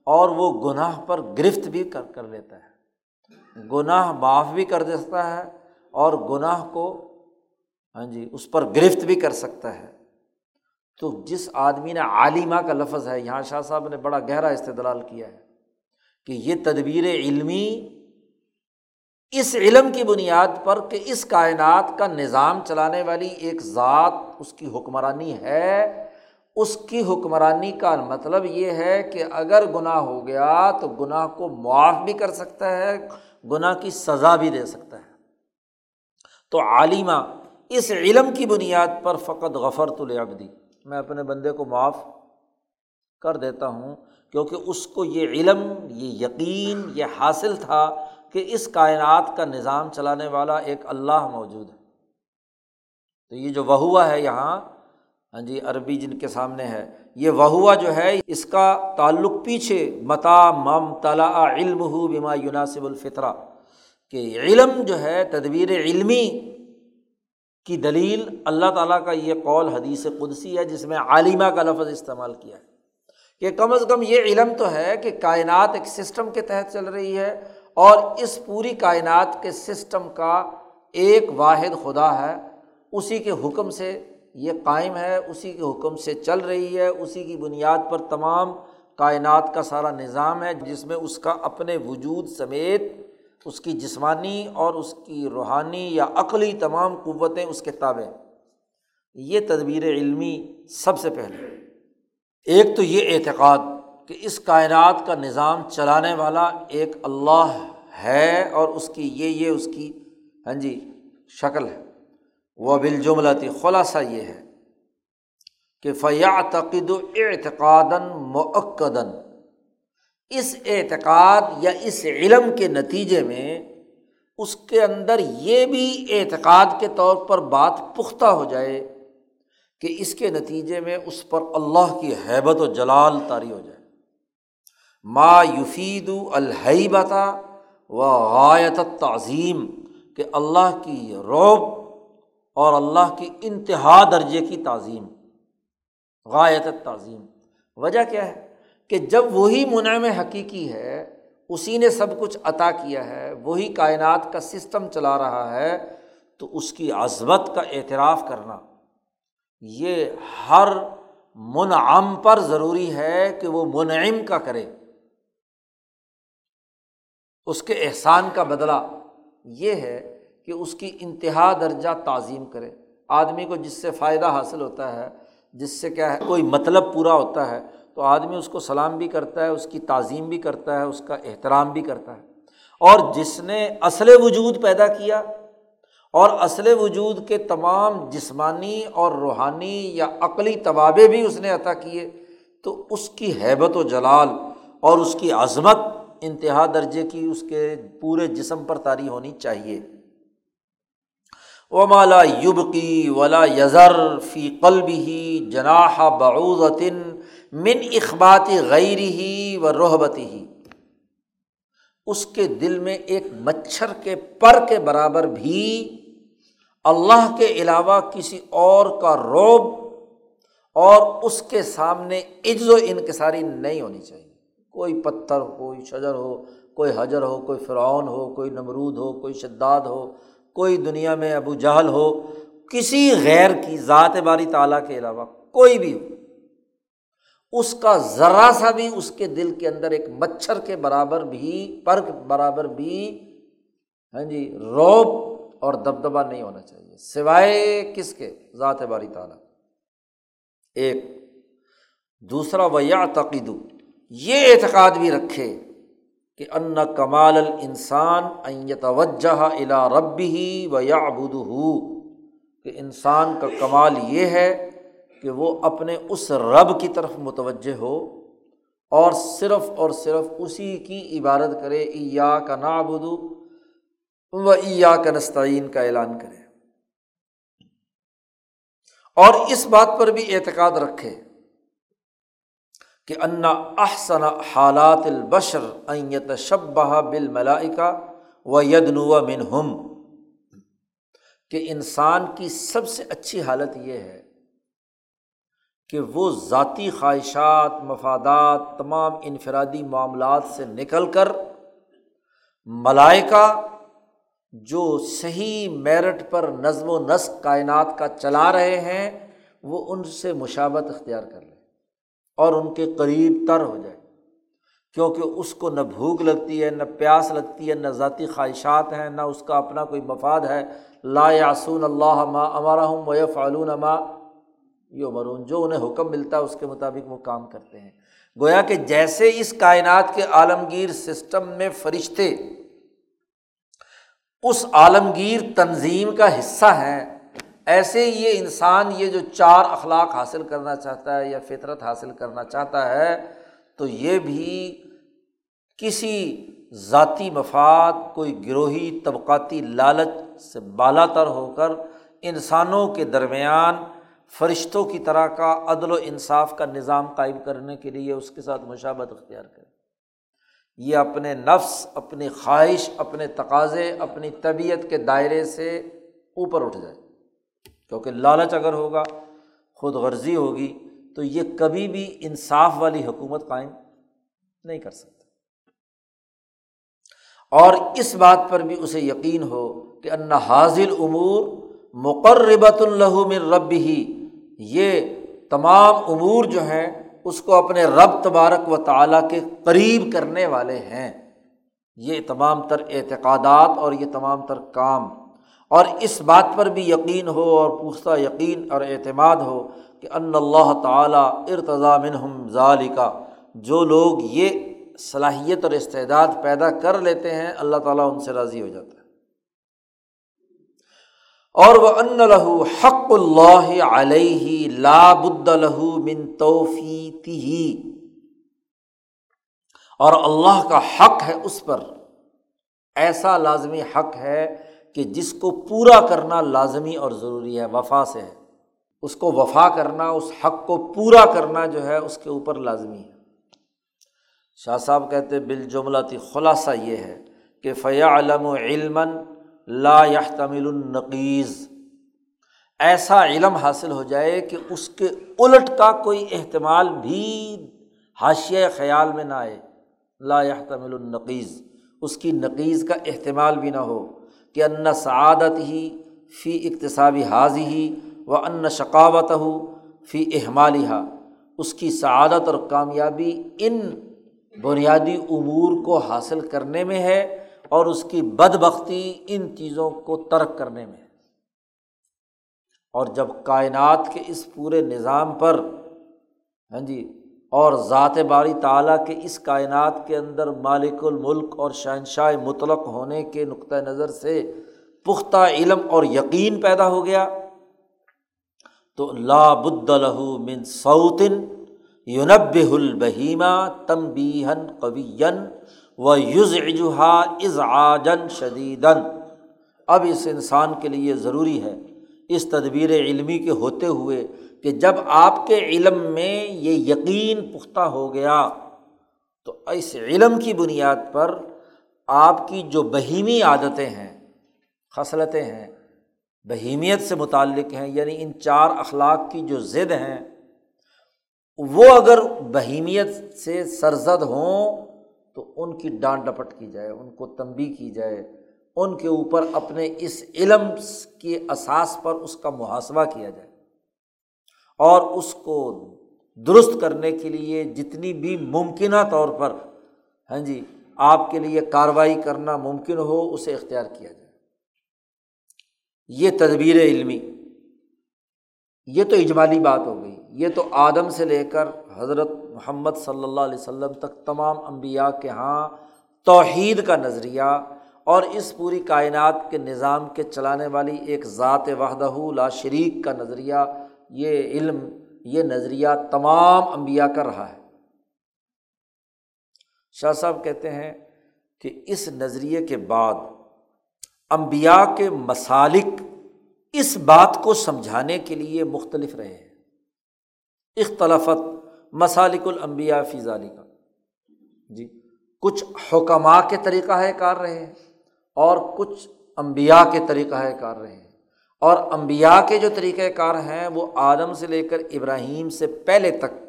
اور وہ گناہ پر گرفت بھی کر کر لیتا ہے۔ گناہ معاف بھی کر دیتا ہے اور گناہ کو ہاں جی اس پر گرفت بھی کر سکتا ہے۔ تو جس آدمی نے عالمہ کا لفظ ہے، یہاں شاہ صاحب نے بڑا گہرا استدلال کیا ہے کہ یہ تدبیر علمی اس علم کی بنیاد پر کہ اس کائنات کا نظام چلانے والی ایک ذات اس کی حکمرانی ہے۔ اس کی حکمرانی کا مطلب یہ ہے کہ اگر گناہ ہو گیا تو گناہ کو معاف بھی کر سکتا ہے، گناہ کی سزا بھی دے سکتا ہے۔ تو عالمہ، اس علم کی بنیاد پر فقط غفر تو دی میں اپنے بندے کو معاف کر دیتا ہوں کیونکہ اس کو یہ علم، یہ یقین، یہ حاصل تھا کہ اس کائنات کا نظام چلانے والا ایک اللہ موجود ہے۔ تو یہ جو وہوا ہے یہاں ہاں جی عربی جن کے سامنے ہے، یہ وہوا جو ہے، اس کا تعلق پیچھے متا مم تلا علم ہو بیما یوناسب الفطرہ، کہ علم جو ہے، تدبیر علمی کی دلیل اللہ تعالیٰ کا یہ قول حدیث قدسی ہے، جس میں عالمہ کا لفظ استعمال کیا ہے۔ کہ کم از کم یہ علم تو ہے کہ کائنات ایک سسٹم کے تحت چل رہی ہے اور اس پوری کائنات کے سسٹم کا ایک واحد خدا ہے، اسی کے حکم سے یہ قائم ہے، اسی کے حکم سے چل رہی ہے، اسی کی بنیاد پر تمام کائنات کا سارا نظام ہے، جس میں اس کا اپنے وجود سمیت اس کی جسمانی اور اس کی روحانی یا عقلی تمام قوتیں اس کے تابع یہ تدبیر علمی سب سے پہلے۔ ایک تو یہ اعتقاد کہ اس کائنات کا نظام چلانے والا ایک اللہ ہے اور اس کی یہ یہ اس کی ہاں جی شکل ہے۔ وہ بالجملتی خلاصہ یہ ہے کہ فیا تقید اعتقاد معقدن اس اعتقاد یا اس علم کے نتیجے میں اس کے اندر یہ بھی اعتقاد کے طور پر بات پختہ ہو جائے کہ اس کے نتیجے میں اس پر اللہ کی حیبت و جلال طاری ہو جائے۔ ما یفید الحیبتا و غایت تعظیم کہ اللہ کی روب اور اللہ کی انتہا درجے کی تعظیم، غایت تعظیم وجہ کیا ہے؟ کہ جب وہی منعم حقیقی ہے، اسی نے سب کچھ عطا کیا ہے، وہی کائنات کا سسٹم چلا رہا ہے، تو اس کی عظمت کا اعتراف کرنا۔ یہ ہر منعم پر ضروری ہے کہ وہ منعم کا کرے۔ اس کے احسان کا بدلہ یہ ہے کہ اس کی انتہا درجہ تعظیم کرے۔ آدمی کو جس سے فائدہ حاصل ہوتا ہے، جس سے کیا ہے، کوئی مطلب پورا ہوتا ہے، تو آدمی اس کو سلام بھی کرتا ہے، اس کی تعظیم بھی کرتا ہے، اس کا احترام بھی کرتا ہے۔ اور جس نے اصل وجود پیدا کیا، اور اصل وجود کے تمام جسمانی اور روحانی یا عقلی طوابے بھی اس نے عطا کیے، تو اس کی حیبت و جلال اور اس کی عظمت انتہا درجے کی اس کے پورے جسم پر تاری ہونی چاہیے۔ مالا یوب کی ولا یزر فی قلب ہی جناح بعوضن من اخبات غیر ہی و رحبتی ہی اس کے دل میں ایک مچھر کے پر کے برابر بھی اللہ کے علاوہ کسی اور کا روب اور اس کے سامنے عز و انکساری نہیں ہونی چاہیے۔ کوئی پتھر ہو، کوئی شجر ہو، کوئی حجر ہو، کوئی فرعون ہو، کوئی نمرود ہو، کوئی شداد ہو، کوئی دنیا میں ابو جہل ہو، کسی غیر کی ذات باری تعالیٰ کے علاوہ کوئی بھی ہو، اس کا ذرا سا بھی اس کے دل کے اندر ایک مچھر کے برابر بھی، پرک برابر بھی ہاں جی روب اور دبدبا نہیں ہونا چاہیے۔ سوائے کس کے؟ ذات باری تعالیٰ۔ ایک، دوسرا ویا تقیدو یہ اعتقاد بھی رکھے کہ ان کمال الانسان توجہ الا رب ہی و یا ابود ہو کہ انسان کا کمال یہ ہے کہ وہ اپنے اس رب کی طرف متوجہ ہو اور صرف اور صرف اسی کی عبادت کرے ایا کا نابدو و ایا کا نستعین کا اعلان کرے۔ اور اس بات پر بھی اعتقاد رکھے۔ کہ انا احسن حالات البشر ایت شبہ بل ملائکا و یدنو من ہم کہ انسان کی سب سے اچھی حالت یہ ہے کہ وہ ذاتی خواہشات، مفادات، تمام انفرادی معاملات سے نکل کر ملائکہ جو صحیح میرٹ پر نظم و نسق کائنات کا چلا رہے ہیں، وہ ان سے مشابت اختیار کر لیں۔ اور ان کے قریب تر ہو جائے۔ کیونکہ اس کو نہ بھوک لگتی ہے، نہ پیاس لگتی ہے، نہ ذاتی خواہشات ہیں، نہ اس کا اپنا کوئی مفاد ہے۔ لا یاسون اللہ ما امارا ہوں و فعلون اما یو مرون جو انہیں حکم ملتا ہے، اس کے مطابق وہ کام کرتے ہیں۔ گویا کہ جیسے اس کائنات کے عالمگیر سسٹم میں فرشتے اس عالمگیر تنظیم کا حصہ ہیں ایسے یہ انسان یہ جو چار اخلاق حاصل کرنا چاہتا ہے یا فطرت حاصل کرنا چاہتا ہے، تو یہ بھی کسی ذاتی مفاد، کوئی گروہی، طبقاتی لالچ سے بالا تر ہو کر انسانوں کے درمیان فرشتوں کی طرح کا عدل و انصاف کا نظام قائم کرنے کے لیے اس کے ساتھ مشابت اختیار کرے یہ اپنے نفس، اپنی خواہش، اپنے تقاضے، اپنی طبیعت کے دائرے سے اوپر اٹھ جائے کیونکہ لالچ اگر ہوگا، خود غرضی ہوگی، تو یہ کبھی بھی انصاف والی حکومت قائم نہیں کر سکتا اور اس بات پر بھی اسے یقین ہو کہ ان حاضل امور مقربۃ اللہ من رب ہی یہ تمام امور جو ہیں، اس کو اپنے رب تبارک و تعالیٰ کے قریب کرنے والے ہیں۔ یہ تمام تر اعتقادات اور یہ تمام تر کام اور اس بات پر بھی یقین ہو اور پوچھتا یقین اور اعتماد ہو کہ ان اللہ تعالیٰ ارتضام ظال کا جو لوگ یہ صلاحیت اور استعداد پیدا کر لیتے ہیں، اللہ تعالیٰ ان سے راضی ہو جاتا ہے۔ اور وہ ان لہو حق اللہ علیہ لابد لہو من توفی اور اللہ کا حق ہے اس پر۔ ایسا لازمی حق ہے کہ جس کو پورا کرنا لازمی اور ضروری ہے، وفا سے ہے۔ اس کو وفا کرنا، اس حق کو پورا کرنا جو ہے، اس کے اوپر لازمی ہے۔ شاہ صاحب کہتے بال جملہ تھی خلاصہ یہ ہے کہ فیا علم و علم لا تمل النقیز ایسا علم حاصل ہو جائے کہ اس کے الٹ کا کوئی احتمال بھی حاشیہ خیال میں نہ آئے۔ لا تمل النقیز اس کی نقیز کا احتمال بھی نہ ہو۔ کہ ان سعادت ہی فی اقتصابی حاضی ہی و ان شقاوت ہو فی احمالیہ اس کی سعادت اور کامیابی ان بنیادی امور کو حاصل کرنے میں ہے اور اس کی بد بختی ان چیزوں کو ترک کرنے میں ہے۔ اور جب کائنات کے اس پورے نظام پر ہاں جی اور ذات باری تعالیٰ کے اس کائنات کے اندر مالک الملک اور شہنشاہ مطلق ہونے کے نقطۂ نظر سے پختہ علم اور یقین پیدا ہو گیا۔ تو لا بد لہو من سعودن یونب البہیمہ تمبیہن قوین و یوز اجہا از آجن شدیدن اب اس انسان کے لیے ضروری ہے اس تدبیر علمی کے ہوتے ہوئے کہ جب آپ کے علم میں یہ یقین پختہ ہو گیا، تو اس علم کی بنیاد پر آپ کی جو بہیمی عادتیں ہیں، خصلتیں ہیں، بہیمیت سے متعلق ہیں یعنی ان چار اخلاق کی جو ضد ہیں، وہ اگر بہیمیت سے سرزد ہوں، تو ان کی ڈانٹ ڈپٹ کی جائے، ان کو تنبی کی جائے، ان کے اوپر اپنے اس علم کے اساس پر اس کا محاسبہ کیا جائے۔ اور اس کو درست کرنے کے لیے جتنی بھی ممکنہ طور پر ہاں جی آپ کے لیے کارروائی کرنا ممکن ہو، اسے اختیار کیا جائے۔ یہ تدبیر علمی، یہ تو اجمالی بات ہو گئی۔ یہ تو آدم سے لے کر حضرت محمد صلی اللہ علیہ وسلم تک تمام انبیاء کے یہاں توحید کا نظریہ اور اس پوری کائنات کے نظام کے چلانے والی ایک ذات وحدہ لا شریک کا نظریہ یہ علم، یہ نظریہ تمام انبیاء کا رہا ہے۔ شاہ صاحب کہتے ہیں کہ اس نظریے کے بعد امبیا کے مسالک اس بات کو سمجھانے کے لیے مختلف رہے ہیں۔ اختلافت مسالک الانبیاء فی ذالی کا جی کچھ حکمہ کے طریقہ ہے کار رہے ہیں اور کچھ امبیا کے طریقہ ہے کار رہے ہیں۔ اور امبیا کے جو طریقۂ کار ہیں، وہ آدم سے لے کر ابراہیم سے پہلے تک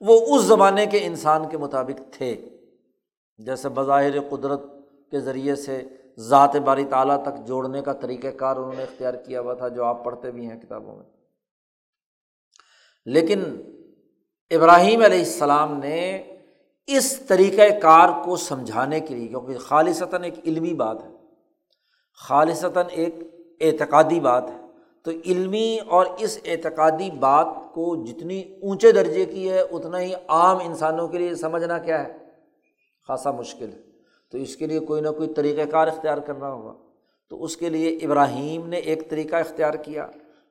وہ اس زمانے کے انسان کے مطابق تھے۔ جیسے بظاہر قدرت کے ذریعے سے ذات باری تعالیٰ تک جوڑنے کا طریقۂ کار انہوں نے اختیار کیا ہوا تھا، جو آپ پڑھتے بھی ہیں کتابوں میں۔ لیکن ابراہیم علیہ السلام نے اس طریقۂ کار کو سمجھانے کے لیے، کیونکہ خالصتاً ایک علمی بات ہے۔ خالصتاً ایک اعتقادی بات ہے۔ تو علمی اور اس اعتقادی بات کو جتنی اونچے درجے کی ہے، اتنا ہی عام انسانوں کے لیے سمجھنا کیا ہے؟ خاصا مشکل۔ ہے تو اس کے لیے کوئی نہ کوئی طریقۂ کار اختیار کرنا ہوگا۔ تو اس کے لیے ابراہیم نے ایک طریقہ اختیار کیا۔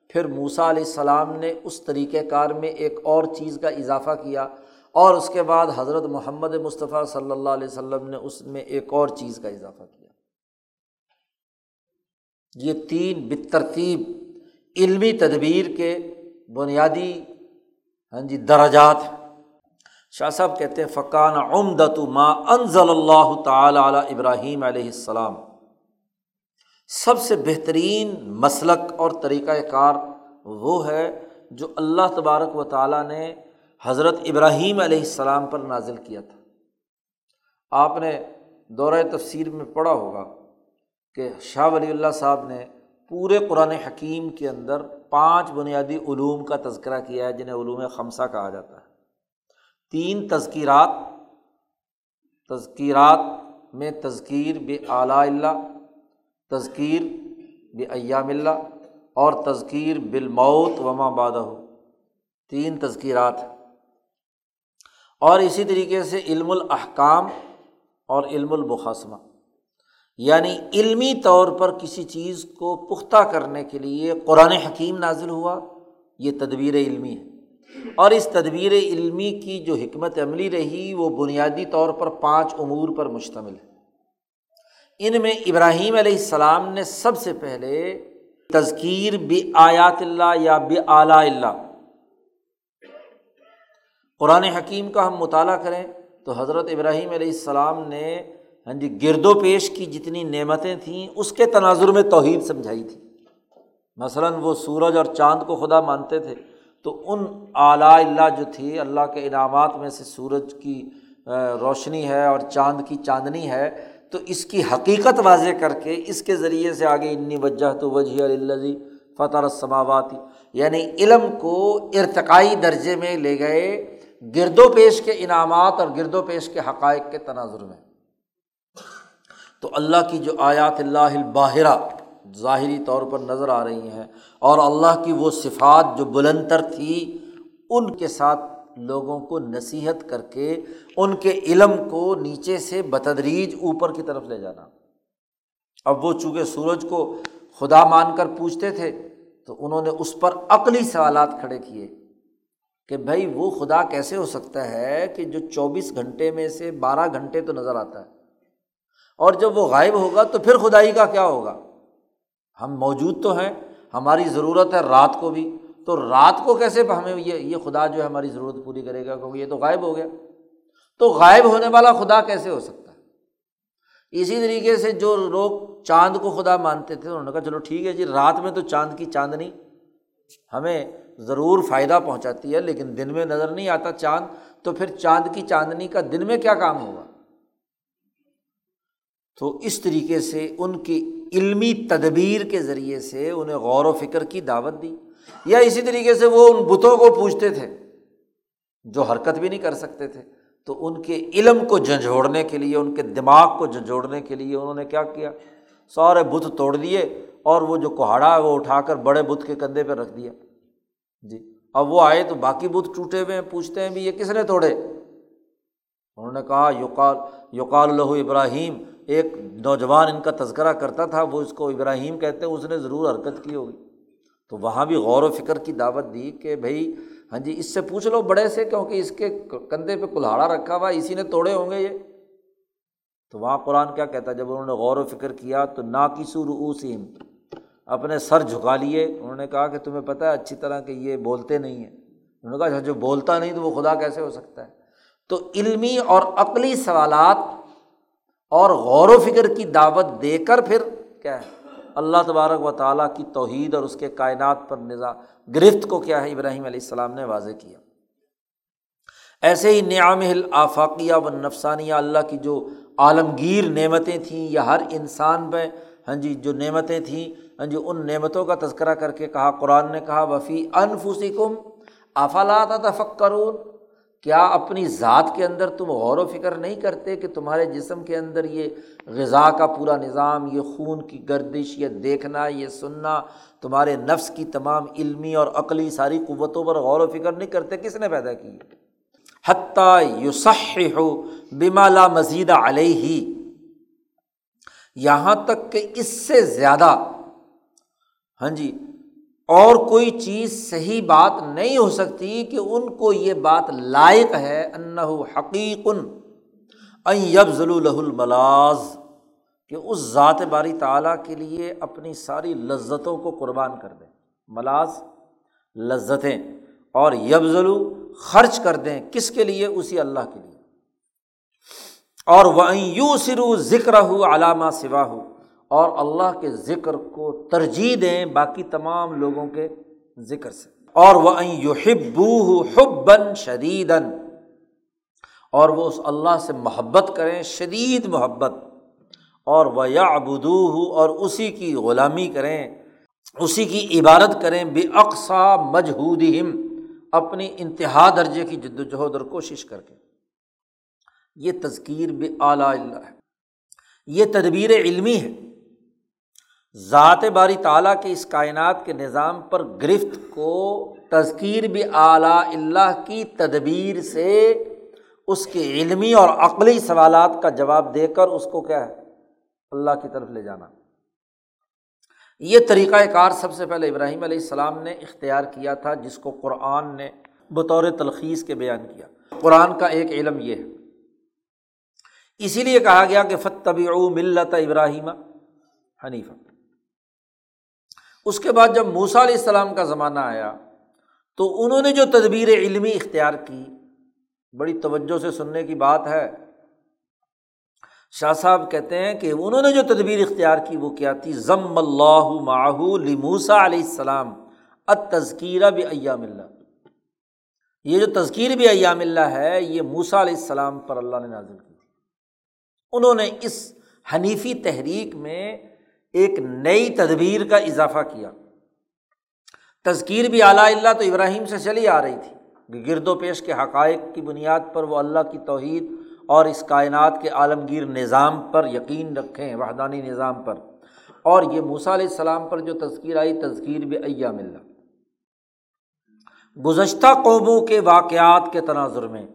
پھر موسا علیہ السلام نے اس طریقۂ کار میں ایک اور چیز کا اضافہ کیا۔ اور اس کے بعد حضرت محمد مصطفیٰ صلی اللہ علیہ وسلم نے اس میں ایک اور چیز کا اضافہ کیا۔ یہ تین بترتیب علمی تدبیر کے بنیادی ہاں جی درجات ہیں۔ شاہ صاحب کہتے ہیں فقان عمدت ما انضل اللہ تعالی علی ابراہیم علیہ السلام۔ سب سے بہترین مسلک اور طریقۂ کار وہ ہے جو اللہ تبارک و تعالیٰ نے حضرت ابراہیم علیہ السلام پر نازل کیا تھا۔ آپ نے دورۂ تفسیر میں پڑھا ہوگا۔ کہ شاہ ولی اللہ صاحب نے پورے قرآن حکیم کے اندر پانچ بنیادی علوم کا تذکرہ کیا ہے، جنہیں علوم خمسہ کہا جاتا ہے۔ تین تذکیرات تذکیرات میں تذکیر بے اعلیٰ اللہ، تذکیر بے ایام اللہ، اور تذکیر بالموت وما بادہ تین تذکیرات اور اسی طریقے سے علم الاحکام اور علم البخاسمہ یعنی علمی طور پر کسی چیز کو پختہ کرنے کے لیے قرآن حکیم نازل ہوا، یہ تدبیر علمی ہے۔ اور اس تدبیر علمی کی جو حکمت عملی رہی، وہ بنیادی طور پر پانچ امور پر مشتمل ہے۔ ان میں ابراہیم علیہ السلام نے سب سے پہلے تذکیر بے آیات اللہ یا بے اعلیٰ اللہ۔ قرآن حکیم کا ہم مطالعہ کریں تو حضرت ابراہیم علیہ السلام نے ہاں جی گرد و پیش کی جتنی نعمتیں تھیں، اس کے تناظر میں توحید سمجھائی تھی۔ مثلاً وہ سورج اور چاند کو خدا مانتے تھے، تو ان اعلیٰ اللہ جو تھی اللہ کے انعامات میں سے سورج کی روشنی ہے اور چاند کی چاندنی ہے، تو اس کی حقیقت واضح کر کے اس کے ذریعے سے آگے انی وجہ تو وجہ اللہ فتح السماواتی یعنی علم کو ارتقائی درجے میں لے گئے گرد و پیش کے انعامات اور گرد و پیش کے حقائق کے تناظر میں۔ تو اللہ کی جو آیات اللہ الباہرہ ظاہری طور پر نظر آ رہی ہیں اور اللہ کی وہ صفات جو بلندر تھی، ان کے ساتھ لوگوں کو نصیحت کر کے، ان کے علم کو نیچے سے بتدریج اوپر کی طرف لے جانا۔ اب وہ چونکہ سورج کو خدا مان کر پوچھتے تھے، تو انہوں نے اس پر عقلی سوالات کھڑے کیے کہ بھائی وہ خدا کیسے ہو سکتا ہے کہ جو چوبیس گھنٹے میں سے بارہ گھنٹے تو نظر آتا ہے؟ اور جب وہ غائب ہوگا تو پھر خدائی کا کیا ہوگا؟ ہم موجود تو ہیں، ہماری ضرورت ہے رات کو بھی، تو رات کو کیسے ہمیں یہ یہ خدا جو ہے ہماری ضرورت پوری کرے گا کیونکہ یہ تو غائب ہو گیا۔ تو غائب ہونے والا خدا کیسے ہو سکتا ہے؟ اسی طریقے سے جو لوگ چاند کو خدا مانتے تھے، انہوں نے کہا، چلو ٹھیک ہے جی رات میں تو چاند کی چاندنی ہمیں ضرور فائدہ پہنچاتی ہے، لیکن دن میں نظر نہیں آتا چاند، تو پھر چاند کی چاندنی کا دن میں کیا کام ہوگا؟ تو اس طریقے سے ان کی علمی تدبیر کے ذریعے سے انہیں غور و فکر کی دعوت دی، یا اسی طریقے سے وہ ان بتوں کو پوچھتے تھے جو حرکت بھی نہیں کر سکتے تھے۔ تو ان کے علم کو جھنجھوڑنے کے لیے، ان کے دماغ کو جھنجھوڑنے کے لیے انہوں نے کیا کیا؟ سارے بت توڑ دیے اور وہ جو کوہاڑا ہے وہ اٹھا کر بڑے بت کے کندھے پہ رکھ دیا۔ جی اب وہ آئے تو باقی بت ٹوٹے ہوئے ہیں، پوچھتے ہیں بھی یہ کس نے توڑے؟ انہوں نے کہا یوکال یوکال الہو ابراہیم ایک نوجوان ان کا تذکرہ کرتا تھا، وہ اس کو ابراہیم کہتے ہیں، اس نے ضرور حرکت کی ہوگی۔ تو وہاں بھی غور و فکر کی دعوت دی کہ بھائی ہاں جی اس سے پوچھ لو بڑے سے، کیونکہ اس کے کندھے پہ کلہاڑا رکھا ہوا اسی نے توڑے ہوں گے یہ۔ تو وہاں قرآن کیا کہتا ہے؟ جب انہوں نے غور و فکر کیا تو نا کی سر اوسیم اپنے سر جھکا لیے۔ انہوں نے کہا کہ تمہیں پتہ ہے، اچھی طرح کہ یہ بولتے نہیں ہیں۔ انہوں نے کہا، جو بولتا نہیں تو وہ خدا کیسے ہو سکتا ہے؟ تو علمی اور عقلی سوالات اور غور و فکر کی دعوت دے کر پھر کیا ہے؟ اللہ تبارک و تعالیٰ کی توحید اور اس کے کائنات پر نظام گرفت کو کیا ہے؟ ابراہیم علیہ السلام نے واضح کیا۔ ایسے ہی نعام آفاقیہ و نفسانیہ اللہ کی جو عالمگیر نعمتیں تھیں، یا ہر انسان میں ہاں جی جو نعمتیں تھیں ہاں جی ان نعمتوں کا تذکرہ کر کے کہا، قرآن نے کہا وفی انفوسی کم افالات فکرون کیا اپنی ذات کے اندر تم غور و فکر نہیں کرتے کہ تمہارے جسم کے اندر یہ غذا کا پورا نظام، یہ خون کی گردش، یہ دیکھنا، یہ سننا، تمہارے نفس کی تمام علمی اور عقلی ساری قوتوں پر غور و فکر نہیں کرتے؟ کس نے پیدا کی؟ حتیٰ یوسح ہو بمالا مزید علیہ۔ ہی یہاں تک کہ اس سے زیادہ۔ ہاں جی اور کوئی چیز صحیح بات نہیں ہو سکتی کہ ان کو یہ بات لائق ہے انّ حقیق یبزل الملاز کہ اس ذات باری تعالیٰ کے لیے اپنی ساری لذتوں کو قربان کر دیں۔ ملاز لذتیں، اور یبزلو خرچ کر دیں کس کے لیے؟ اسی اللہ کے لیے۔ اور وہ یوں سرو ذکر ہو علامہ سوا ہو اور اللہ کے ذکر کو ترجیح دیں باقی تمام لوگوں کے ذکر سے۔ اور وہ یحبو حب بن شدید اور وہ اس اللہ سے محبت کریں، شدید محبت۔ اور وہ یا ابدو اور اسی کی غلامی کریں، اسی کی عبادت کریں۔ بے اقسا مجہود اپنی انتہا درجے کی جد وجہد اور کوشش کر کے۔ یہ تذکیر بے اعلیٰ اللہ ہے۔ یہ تدبیر علمی ہے۔ ذات باری تعالیٰ کے اس کائنات کے نظام پر گرفت کو تذکیر بھی اعلیٰ اللہ کی تدبیر سے اس کے علمی اور عقلی سوالات کا جواب دے کر اس کو کیا ہے؟ اللہ کی طرف لے جانا۔ یہ طریقۂ کار سب سے پہلے ابراہیم علیہ السلام نے اختیار کیا تھا، جس کو قرآن نے بطور تلخیص کے بیان کیا۔ قرآن کا ایک علم یہ ہے۔ اسی لیے کہا گیا کہ فتبی ملت ابراہیم حنیفہ اس کے بعد جب موسا علیہ السلام کا زمانہ آیا، تو انہوں نے جو تدبیر علمی اختیار کی، بڑی توجہ سے سننے کی بات ہے۔ شاہ صاحب کہتے ہیں کہ انہوں نے جو تدبیر اختیار کی، وہ کیا تھی؟ ضم اللہ ماہو لموسا علیہ السلام ات تذکیرہ بھی ایام اللہ۔ یہ جو تذکیر بھی ایام اللہ ہے، یہ موسا علیہ السلام پر اللہ نے نازل کی تھی۔ انہوں نے اس حنیفی تحریک میں ایک نئی تدبیر کا اضافہ کیا۔ تذکیر بھی اعلیٰ اللہ تو ابراہیم سے چلی آ رہی تھی۔ گرد و پیش کے حقائق کی بنیاد پر وہ اللہ کی توحید اور اس کائنات کے عالمگیر نظام پر یقین رکھیں، وحدانی نظام پر۔ اور یہ موسیٰ علیہ السلام پر جو تذکیر آئی، تذکیر بھی ایام اللہ۔ گزشتہ قوموں کے واقعات کے تناظر میں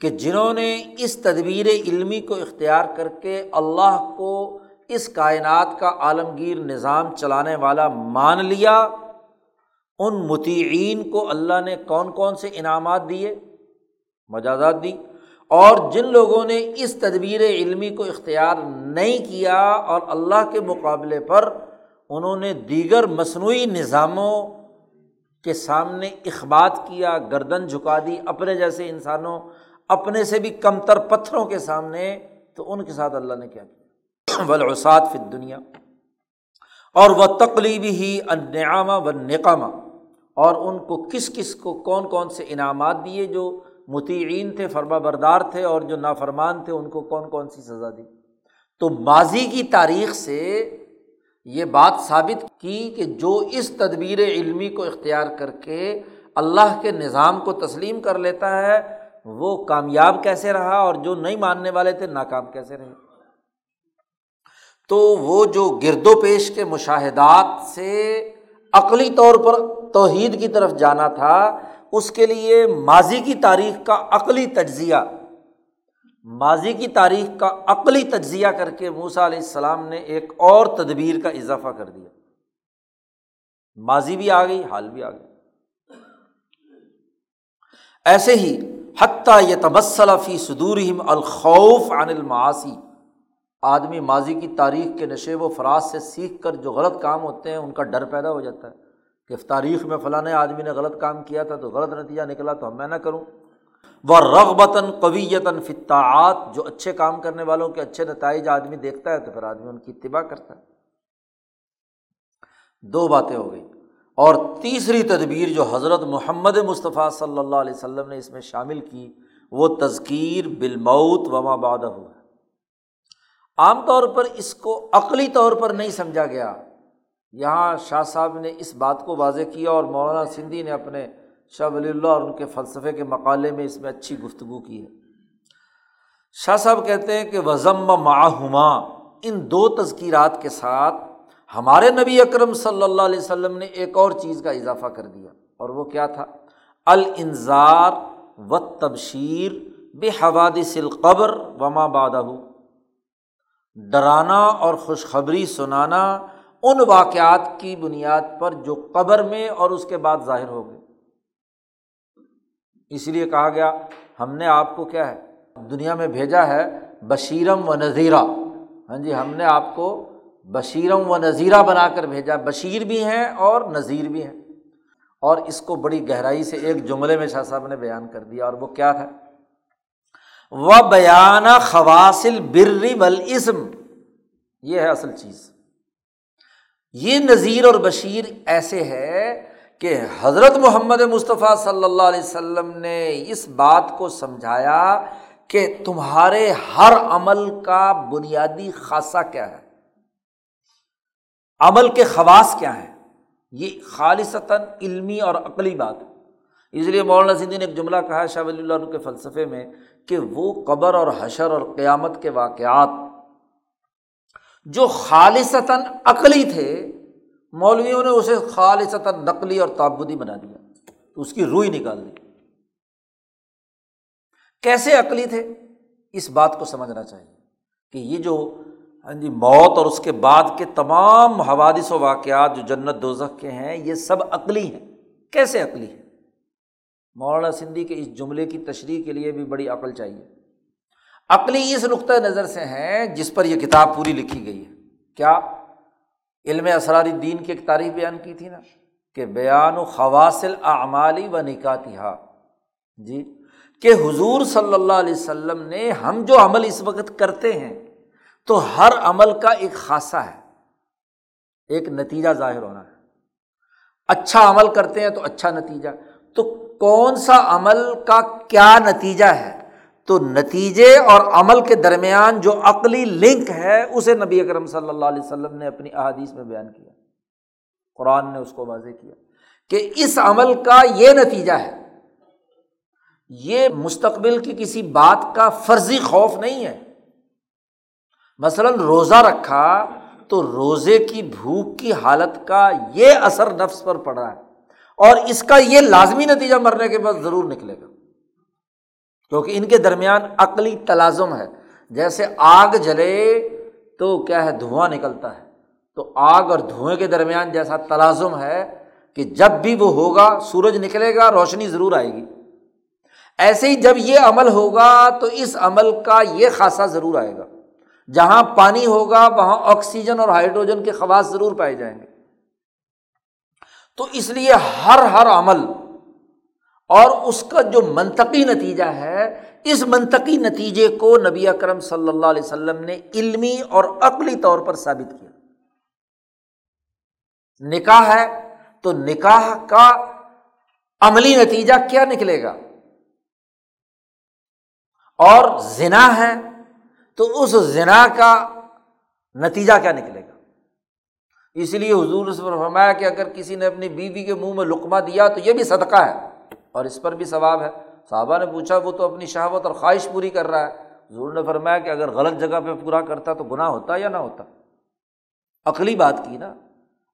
کہ جنہوں نے اس تدبیر علمی کو اختیار کر کے اللہ کو اس کائنات کا عالمگیر نظام چلانے والا مان لیا، ان متعین کو اللہ نے کون کون سے انعامات دیے؟ مجازات دی۔ اور جن لوگوں نے اس تدبیر علمی کو اختیار نہیں کیا اور اللہ کے مقابلے پر انہوں نے دیگر مصنوعی نظاموں کے سامنے اخبات کیا، گردن جھکا دی اپنے جیسے انسانوں، اپنے سے بھی کمتر پتھروں کے سامنے، تو ان کے ساتھ اللہ نے کیا کیا؟ ولاسات فی دنیا اور وہ تقلیبی ہی انعامہ و نقامہ اور ان کو کس کس کو کون کون سے انعامات دیے جو متعین تھے، فرما بردار تھے اور جو نافرمان تھے، ان کو کون کون سی سزا دی؟ تو ماضی کی تاریخ سے یہ بات ثابت کی کہ جو اس تدبیر علمی کو اختیار کر کے اللہ کے نظام کو تسلیم کر لیتا ہے، وہ کامیاب کیسے رہا اور جو نہیں ماننے والے تھے، ناکام کیسے رہے؟ تو وہ جو گرد و پیش کے مشاہدات سے عقلی طور پر توحید کی طرف جانا تھا، اس کے لیے ماضی کی تاریخ کا عقلی تجزیہ، ماضی کی تاریخ کا عقلی تجزیہ کر کے موسا علیہ السلام نے ایک اور تدبیر کا اضافہ کر دیا۔ ماضی بھی آ گئی، حال بھی آ گئی ایسے ہی حتیٰ یہ تبصلہ فی صدور الخوف عن المعاصی۔ آدمی ماضی کی تاریخ کے نشے و فراز سے سیکھ کر جو غلط کام ہوتے ہیں، ان کا ڈر پیدا ہو جاتا ہے کہ تاریخ میں فلاں آدمی نے غلط کام کیا تھا تو غلط نتیجہ نکلا تو میں نہ کروں۔ وہ رغبتاً قویتاً فطاعت جو اچھے کام کرنے والوں کے اچھے نتائج آدمی دیکھتا ہے تو پھر آدمی ان کی اتباع کرتا ہے۔ دو باتیں ہو گئیں اور تیسری تدبیر جو حضرت محمد مصطفیٰ صلی اللہ علیہ وسلم نے اس میں شامل کی، وہ تذکیر بالموت وما بادہ ہوا عام طور پر اس کو عقلی طور پر نہیں سمجھا گیا۔ یہاں شاہ صاحب نے اس بات کو واضح کیا اور مولانا سندھی نے اپنے شاہ ولی اللہ اور ان کے فلسفے کے مقالے میں اس میں اچھی گفتگو کی ہے۔ شاہ صاحب کہتے ہیں کہ وزم معہما ان دو تذکیرات کے ساتھ ہمارے نبی اکرم صلی اللہ علیہ وسلم نے ایک اور چیز کا اضافہ کر دیا۔ اور وہ کیا تھا؟ الانظار و تبشیر بے حوادث القبر وما بادہ ڈرانا اور خوشخبری سنانا ان واقعات کی بنیاد پر جو قبر میں اور اس کے بعد ظاہر ہو گئے۔ اس لیے کہا گیا، ہم نے آپ کو کیا ہے؟ دنیا میں بھیجا ہے بشیرم و نذیرہ۔ ہاں جی ہم نے آپ کو بشیرم و نذیرہ بنا کر بھیجا۔ بشیر بھی ہیں اور نذیر بھی ہیں۔ اور اس کو بڑی گہرائی سے ایک جملے میں شاہ صاحب نے بیان کر دیا۔ اور وہ کیا تھا؟ و بیان خواصل بر بلعزم یہ ہے اصل چیز۔ یہ نذیر اور بشیر ایسے ہے کہ حضرت محمد مصطفیٰ صلی اللہ علیہ وسلم نے اس بات کو سمجھایا کہ تمہارے ہر عمل کا بنیادی خاصہ کیا ہے۔ عمل کے خواص کیا ہیں؟ یہ خالصتاً علمی اور عقلی بات۔ ہے اس لیے مولانا سندھی نے ایک جملہ کہا شاہ ولی اللہ کے فلسفے میں کہ وہ قبر اور حشر اور قیامت کے واقعات جو خالصتاً عقلی تھے، مولویوں نے اسے خالصتاً نقلی اور تعبدی بنا دیا، تو اس کی روئی نکال دی۔ کیسے عقلی تھے؟ اس بات کو سمجھنا چاہیے کہ یہ جو ہاں جی موت اور اس کے بعد کے تمام حوادث و واقعات جو جنت دوزخ کے ہیں، یہ سب عقلی ہیں۔ کیسے عقلی ہے مولانا سندھی کے اس جملے کی تشریح کے لیے بھی بڑی عقل چاہیے۔ عقلی اس نقطۂ نظر سے ہیں جس پر یہ کتاب پوری لکھی گئی ہے۔ کیا علم اسرار دین کی ایک تاریخ بیان کی تھی نا؟ کہ بیان و خواصل اعمالی و نکاتہ جی کہ حضور صلی اللہ علیہ وسلم نے ہم جو عمل اس وقت کرتے ہیں تو ہر عمل کا ایک خاصہ ہے۔ ایک نتیجہ ظاہر ہونا ہے۔ اچھا عمل کرتے ہیں تو اچھا نتیجہ۔ تو کون سا عمل کا کیا نتیجہ ہے؟ تو نتیجے اور عمل کے درمیان جو عقلی لنک ہے، اسے نبی اکرم صلی اللہ علیہ وسلم نے اپنی احادیث میں بیان کیا۔ قرآن نے اس کو واضح کیا کہ اس عمل کا یہ نتیجہ ہے۔ یہ مستقبل کی کسی بات کا فرضی خوف نہیں ہے۔ مثلاً روزہ رکھا تو روزے کی بھوک کی حالت کا یہ اثر نفس پر پڑا ہے۔ اور اس کا یہ لازمی نتیجہ مرنے کے بعد ضرور نکلے گا۔ کیونکہ ان کے درمیان عقلی تلازم ہے۔ جیسے آگ جلے تو کیا ہے؟ دھواں نکلتا ہے۔ تو آگ اور دھوئیں کے درمیان جیسا تلازم ہے کہ جب بھی وہ ہوگا، سورج نکلے گا، روشنی ضرور آئے گی۔ ایسے ہی جب یہ عمل ہوگا تو اس عمل کا یہ خاصا ضرور آئے گا۔ جہاں پانی ہوگا، وہاں آکسیجن اور ہائیڈروجن کے خواص ضرور پائے جائیں گے۔ تو اس لیے ہر ہر عمل اور اس کا جو منطقی نتیجہ ہے، اس منطقی نتیجے کو نبی اکرم صلی اللہ علیہ وسلم نے علمی اور عقلی طور پر ثابت کیا۔ نکاح ہے تو نکاح کا عملی نتیجہ کیا نکلے گا؟ اور زنا ہے تو اس زنا کا نتیجہ کیا نکلے گا؟ اس لیے حضور اس پر فرمایا کہ اگر کسی نے اپنی بیوی کے منہ میں لقمہ دیا تو یہ بھی صدقہ ہے اور اس پر بھی ثواب ہے۔ صحابہ نے پوچھا، وہ تو اپنی شہوت اور خواہش پوری کر رہا ہے۔ حضور نے فرمایا کہ اگر غلط جگہ پہ پورا کرتا تو گناہ ہوتا یا نہ ہوتا؟ عقلی بات کی نا۔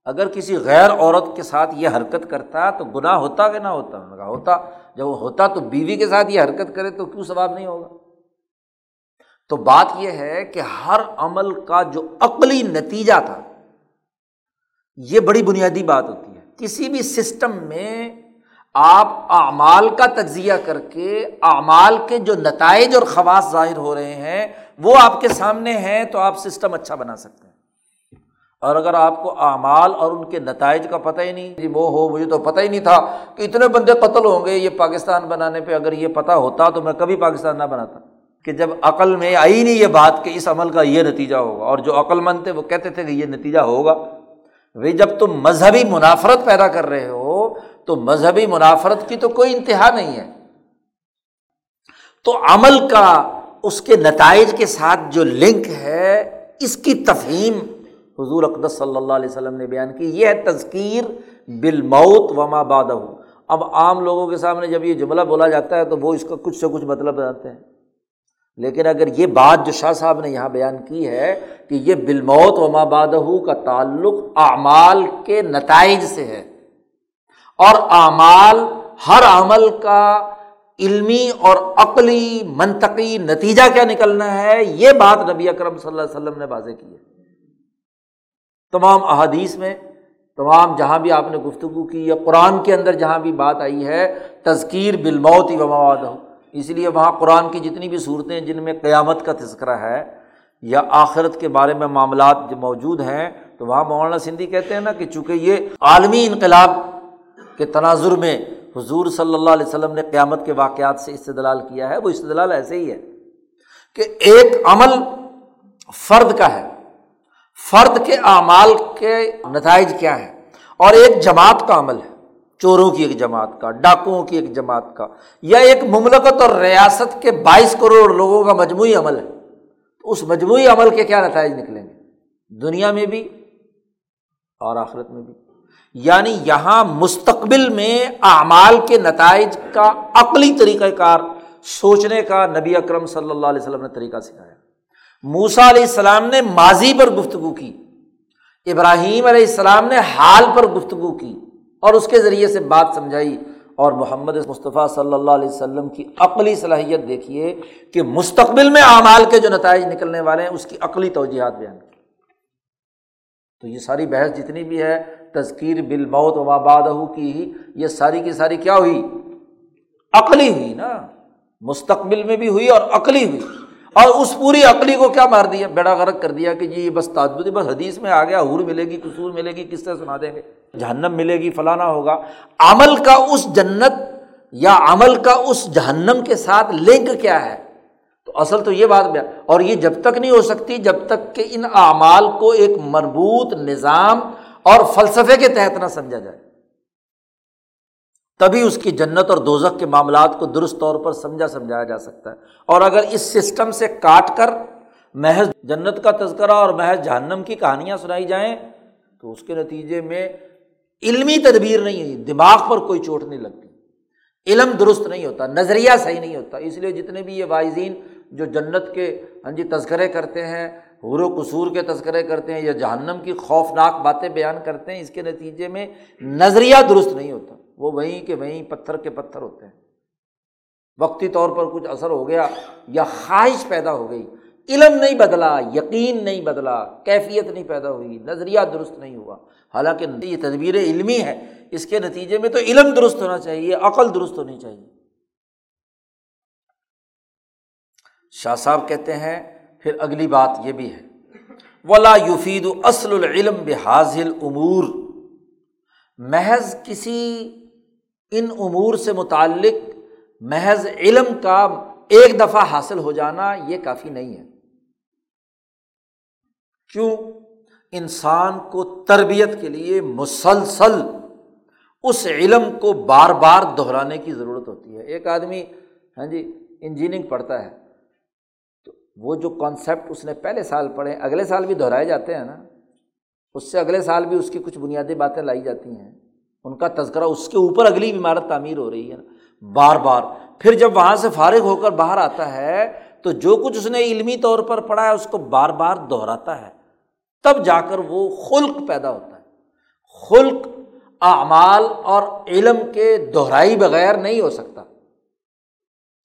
اگر کسی غیر عورت کے ساتھ یہ حرکت کرتا تو گناہ ہوتا کہ نہ ہوتا؟ کہا، ہوتا۔ جب وہ ہوتا تو بیوی کے ساتھ یہ حرکت کرے تو کیوں ثواب نہیں ہوگا؟ تو بات یہ ہے کہ ہر عمل کا جو عقلی نتیجہ تھا یہ بڑی بنیادی بات ہوتی ہے۔ کسی بھی سسٹم میں آپ اعمال کا تجزیہ کر کے اعمال کے جو نتائج اور خواص ظاہر ہو رہے ہیں، وہ آپ کے سامنے ہیں تو آپ سسٹم اچھا بنا سکتے ہیں۔ اور اگر آپ کو اعمال اور ان کے نتائج کا پتہ ہی نہیں جی وہ ہو، مجھے تو پتہ ہی نہیں تھا کہ اتنے بندے قتل ہوں گے یہ پاکستان بنانے پہ۔ اگر یہ پتہ ہوتا تو میں کبھی پاکستان نہ بناتا۔ کہ جب عقل میں آئی نہیں یہ بات کہ اس عمل کا یہ نتیجہ ہوگا، اور جو عقل مند تھے وہ کہتے تھے کہ یہ نتیجہ ہوگا۔ بھائی جب تم مذہبی منافرت پیدا کر رہے ہو، تو مذہبی منافرت کی تو کوئی انتہا نہیں ہے۔ تو عمل کا، اس کے نتائج کے ساتھ جو لنک ہے، اس کی تفہیم حضور اقدس صلی اللہ علیہ وسلم نے بیان کی۔ یہ ہے تذکیر بالموت وما بادہ اب عام لوگوں کے سامنے جب یہ جملہ بولا جاتا ہے تو وہ اس کا کچھ سے کچھ مطلب بناتے ہیں۔ لیکن اگر یہ بات جو شاہ صاحب نے یہاں بیان کی ہے کہ یہ بالموت و مابادہ کا تعلق اعمال کے نتائج سے ہے اور اعمال ہر عمل کا علمی اور عقلی منطقی نتیجہ کیا نکلنا ہے، یہ بات نبی اکرم صلی اللہ علیہ وسلم نے واضح کی ہے۔ تمام احادیث میں، تمام جہاں بھی آپ نے گفتگو کی یا قرآن کے اندر جہاں بھی بات آئی ہے، تذکیر بالموت و مواد اس لیے وہاں قرآن کی جتنی بھی صورتیں جن میں قیامت کا تذکرہ ہے یا آخرت کے بارے میں معاملات جو موجود ہیں، تو وہاں مولانا سندھی کہتے ہیں نا کہ چونکہ یہ عالمی انقلاب کے تناظر میں حضور صلی اللہ علیہ وسلم نے قیامت کے واقعات سے استدلال کیا ہے، وہ استدلال ایسے ہی ہے کہ ایک عمل فرد کا ہے۔ فرد کے اعمال کے نتائج کیا ہیں؟ اور ایک جماعت کا عمل ہے۔ چوروں کی ایک جماعت کا، ڈاکوؤں کی ایک جماعت کا۔ یا ایک مملکت اور ریاست کے بائیس کروڑ لوگوں کا مجموعی عمل ہے۔ تو اس مجموعی عمل کے کیا نتائج نکلیں گے؟ دنیا میں بھی اور آخرت میں بھی۔ یعنی یہاں مستقبل میں اعمال کے نتائج کا عقلی طریقۂ کار، سوچنے کا نبی اکرم صلی اللہ علیہ وسلم نے طریقہ سکھایا۔ موسا علیہ السلام نے ماضی پر گفتگو کی۔ ابراہیم علیہ السلام نے حال پر گفتگو کی۔ اور اس کے ذریعے سے بات سمجھائی اور محمد مصطفیٰ صلی اللہ علیہ وسلم کی عقلی صلاحیت دیکھیے کہ مستقبل میں اعمال کے جو نتائج نکلنے والے ہیں، اس کی عقلی توجیحات بیان کی تو یہ ساری بحث جتنی بھی ہے، تذکیر بل موت و مابادہ کی ہی، یہ ساری کی ساری کیا ہوئی؟ عقلی ہوئی نا۔ مستقبل میں بھی ہوئی اور عقلی ہوئی۔ اور اس پوری عقلی کو کیا مار دیا؟ بیڑا غرق کر دیا کہ جی یہ بس تعدد بس حدیث میں آ گیا حور ملے گی، قصور ملے گی کس سے سنا دیں گے۔ جہنم ملے گی، فلانا ہوگا۔ عمل کا اس جنت یا عمل کا اس جہنم کے ساتھ لنک کیا ہے؟ تو اصل تو یہ بات بھی اور یہ جب تک نہیں ہو سکتی، جب تک کہ ان اعمال کو ایک مربوط نظام اور فلسفے کے تحت نہ سمجھا جائے۔ تبھی اس کی جنت اور دوزک کے معاملات کو درست طور پر سمجھا سمجھایا جا سکتا ہے۔ اور اگر اس سسٹم سے کاٹ کر محض جنت کا تذکرہ اور محض جہنم کی کہانیاں سنائی جائیں، تو اس کے نتیجے میں علمی تدبیر نہیں ہوئی دماغ پر کوئی چوٹ نہیں لگتی۔ علم درست نہیں ہوتا، نظریہ صحیح نہیں ہوتا۔ اس لیے جتنے بھی یہ واعظین جو جنت کے ہاں جی تذکرے کرتے ہیں، حور و قصور کے تذکرے کرتے ہیں یا جہنم کی خوفناک باتیں بیان کرتے ہیں، اس کے نتیجے میں نظریہ درست نہیں ہوتا۔ وہ وہیں کہ وہیں پتھر کے پتھر ہوتے ہیں۔ وقتی طور پر کچھ اثر ہو گیا یا خواہش پیدا ہو گئی، علم نہیں بدلا، یقین نہیں بدلا، کیفیت نہیں پیدا ہوئی، نظریہ درست نہیں ہوا۔ حالانکہ یہ تدبیر علمی ہے، اس کے نتیجے میں تو علم درست ہونا چاہیے، عقل درست ہونی چاہیے۔ شاہ صاحب کہتے ہیں، پھر اگلی بات یہ بھی ہے۔ ولا یفید اصل العلم بحاظل امور محض کسی ان امور سے متعلق محض علم کا ایک دفعہ حاصل ہو جانا یہ کافی نہیں ہے۔ کیوں؟ انسان کو تربیت کے لیے مسلسل اس علم کو بار بار دہرانے کی ضرورت ہوتی ہے۔ ایک آدمی ہاں جی انجینئرنگ پڑھتا ہے، تو وہ جو کانسیپٹ اس نے پہلے سال پڑھے، اگلے سال بھی دہرائے جاتے ہیں نا، اس سے اگلے سال بھی اس کی کچھ بنیادی باتیں لائی جاتی ہیں۔ ان کا تذکرہ اس کے اوپر اگلی عمارت تعمیر ہو رہی ہے بار بار۔ پھر جب وہاں سے فارغ ہو کر باہر آتا ہے، تو جو کچھ اس نے علمی طور پر پڑھا ہے، اس کو بار بار دہراتا ہے۔ تب جا کر وہ خلق پیدا ہوتا ہے۔ خلق اعمال اور علم کے دہرائی بغیر نہیں ہو سکتا۔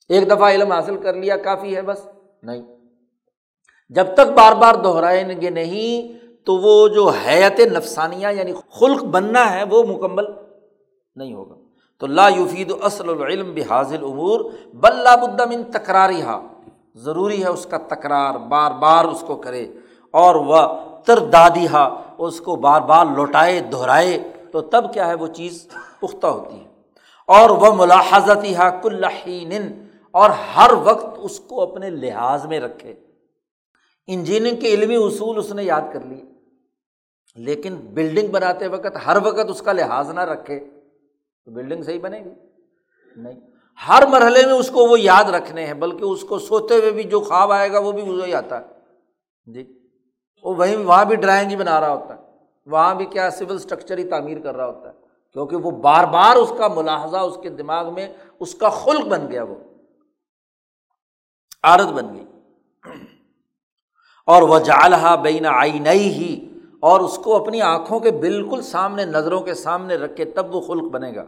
ایک دفعہ علم حاصل کر لیا، کافی ہے بس، نہیں۔ جب تک بار بار دہرائیں گے نہیں تو وہ جو حیت نفسانیہ یعنی خلق بننا ہے وہ مکمل نہیں ہوگا۔ تو لا یفید اصل العلم بحاظل امور بلا بدم ان تکراری ہا ضروری ہے اس کا تکرار، بار بار اس کو کرے۔ اور وہ تردادی ہا اس کو بار بار لوٹائے، دہرائے۔ تو تب کیا ہے وہ چیز پختہ ہوتی ہے۔ اور وہ ملاحظتی ہا کلین اور ہر وقت اس کو اپنے لحاظ میں رکھے۔ انجینئرنگ کے علمی اصول اس نے یاد کر لیے۔ لیکن بلڈنگ بناتے وقت ہر وقت اس کا لحاظ نہ رکھے تو بلڈنگ صحیح بنے گی؟ نہیں۔ ہر مرحلے میں اس کو وہ یاد رکھنے ہیں، بلکہ اس کو سوتے ہوئے بھی جو خواب آئے گا وہ بھی وہی آتا ہے۔ جی۔ وہ وہیں، وہاں بھی ڈرائنگ ہی بنا رہا ہوتا ہے۔ وہاں بھی کیا سول اسٹرکچر ہی تعمیر کر رہا ہوتا ہے۔ کیونکہ وہ بار بار اس کا ملاحظہ، اس کے دماغ میں اس کا خلق بن گیا وہ۔ عادت بن گئی۔ اور وہ جالحا بین آئی نئی ہی اور اس کو اپنی آنکھوں کے بالکل سامنے، نظروں کے سامنے رکھ کے تب وہ خلق بنے گا۔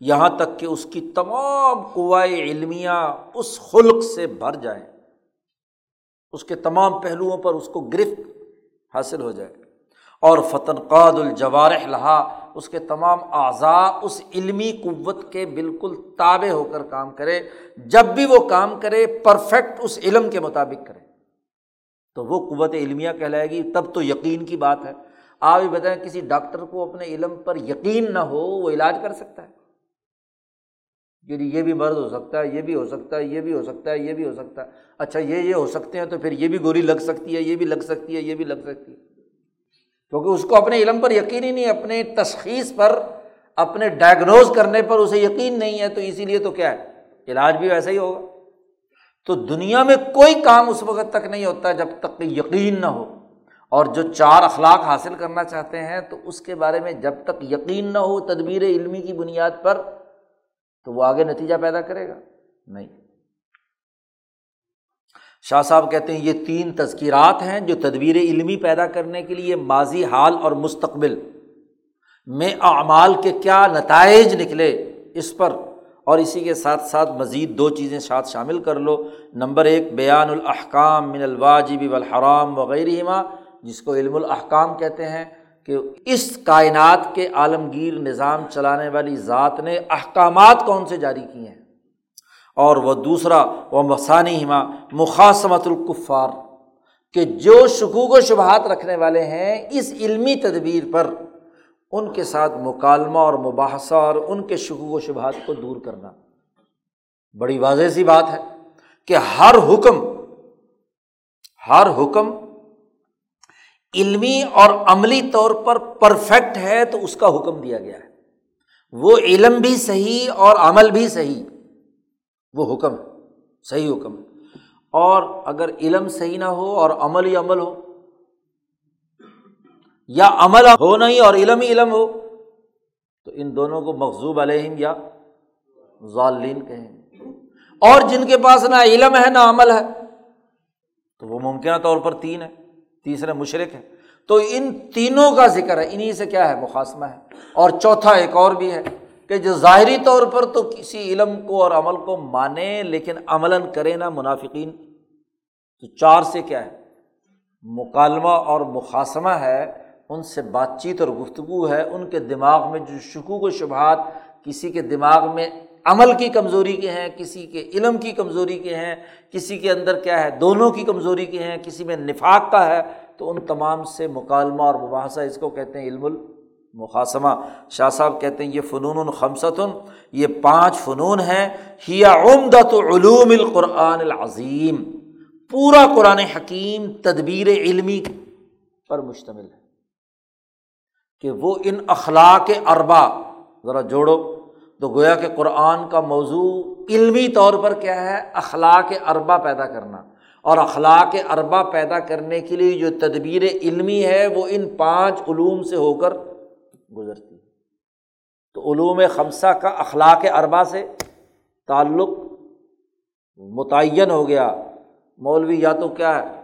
یہاں تک کہ اس کی تمام قوائے علمیاں اس خلق سے بھر جائیں۔ اس کے تمام پہلوؤں پر اس کو گرفت حاصل ہو جائے۔ اور فتن قاد الجوارح لہا، اس کے تمام اعضاء اس علمی قوت کے بالکل تابع ہو کر کام کرے جب بھی وہ کام کرے پرفیکٹ اس علم کے مطابق کرے تو وہ قوت علمیہ کہلائے گی، تب تو یقین کی بات ہے۔ آپ بھی بتائیں، کسی ڈاکٹر کو اپنے علم پر یقین نہ ہو، وہ علاج کر سکتا ہے۔ یعنی یہ بھی مرض ہو سکتا ہے، یہ بھی ہو سکتا ہے، یہ بھی ہو سکتا ہے، یہ بھی ہو سکتا ہے۔ اچھا یہ یہ ہو سکتے ہیں تو پھر یہ بھی گولی لگ سکتی ہے، یہ بھی لگ سکتی ہے، یہ بھی لگ سکتی ہے۔ کیونکہ اس کو اپنے علم پر یقین ہی نہیں، اپنے تشخیص پر، اپنے ڈائگنوز کرنے پر اسے یقین نہیں ہے، تو اسی لیے تو کیا ہے؟ علاج بھی ویسا ہی ہوگا۔ تو دنیا میں کوئی کام اس وقت تک نہیں ہوتا جب تک کہ یقین نہ ہو۔ اور جو چار اخلاق حاصل کرنا چاہتے ہیں تو اس کے بارے میں جب تک یقین نہ ہو تدبیر علمی کی بنیاد پر تو وہ آگے نتیجہ پیدا کرے گا۔ نہیں۔ شاہ صاحب کہتے ہیں یہ تین تذکیرات ہیں جو تدبیر علمی پیدا کرنے کے لیے ماضی حال اور مستقبل میں اعمال کے کیا نتائج نکلے اس پر اور اسی کے ساتھ ساتھ مزید دو چیزیں ساتھ شامل کر لو۔ نمبر ایک، بیان الحکام من الواجب والحرام وغیرہ جس کو علم الحکام کہتے ہیں، کہ اس کائنات کے عالمگیر نظام چلانے والی ذات نے احکامات کون سے جاری کیے ہیں۔ اور وہ دوسرا، وہ مسانی ہما مخاصمت القفار کہ جو شکوک و شبہات رکھنے والے ہیں، اس علمی تدبیر پر۔ ان کے ساتھ مکالمہ اور مباحثہ اور ان کے شکوک و شبہات کو دور کرنا۔ بڑی واضح سی بات ہے کہ ہر حکم ہر حکم علمی اور عملی طور پر پرفیکٹ ہے تو اس کا حکم دیا گیا ہے۔ وہ علم بھی صحیح اور عمل بھی صحیح، وہ حکم، صحیح حکم۔ اور اگر علم صحیح نہ ہو اور عمل ہی عمل ہو یا عمل ہو نہیں اور علم ہی علم ہو، تو ان دونوں کو مخضوب علیہم یا ظالین کہیں۔ اور جن کے پاس نہ علم ہے نہ عمل ہے، تو وہ ممکنہ طور پر تین ہے تیسرے مشرق ہے تو ان تینوں کا ذکر ہے انہیں سے کیا ہے؟ مقاصمہ ہے۔ اور چوتھا ایک اور بھی ہے کہ جو ظاہری طور پر تو کسی علم کو اور عمل کو مانے لیکن عملاً کرے نہ منافقین، تو چار سے کیا ہے؟ مکالمہ اور مقاصمہ ہے۔ ان سے بات چیت اور گفتگو ہے، ان کے دماغ میں جو شکوک و شبہات کسی کے دماغ میں عمل کی کمزوری کے ہیں، کسی کے علم کی کمزوری کے ہیں، کسی کے اندر کیا ہے، دونوں کی کمزوری کے ہیں، کسی میں نفاق کا ہے، تو ان تمام سے مکالمہ اور مباحثہ اس کو کہتے ہیں علم المقاسمہ شاہ صاحب کہتے ہیں یہ فنون الخمسۃن یہ پانچ فنون ہیں۔ ہیا عمدۃ علوم القرآن العظیم۔ پورا قرآن حکیم تدبیر علمی پر مشتمل ہے۔ کہ وہ ان اخلاق اربا ذرا جوڑو، تو گویا کہ قرآن کا موضوع علمی طور پر کیا ہے؟ اخلاق اربا پیدا کرنا۔ اور اخلاق اربا پیدا کرنے کے لیے جو تدبیر علمی ہے، وہ ان پانچ علوم سے ہو کر گزرتی۔ ہے تو علوم خمسہ کا اخلاق اربا سے تعلق متعین ہو گیا۔ مولوی، یا تو کیا ہے؟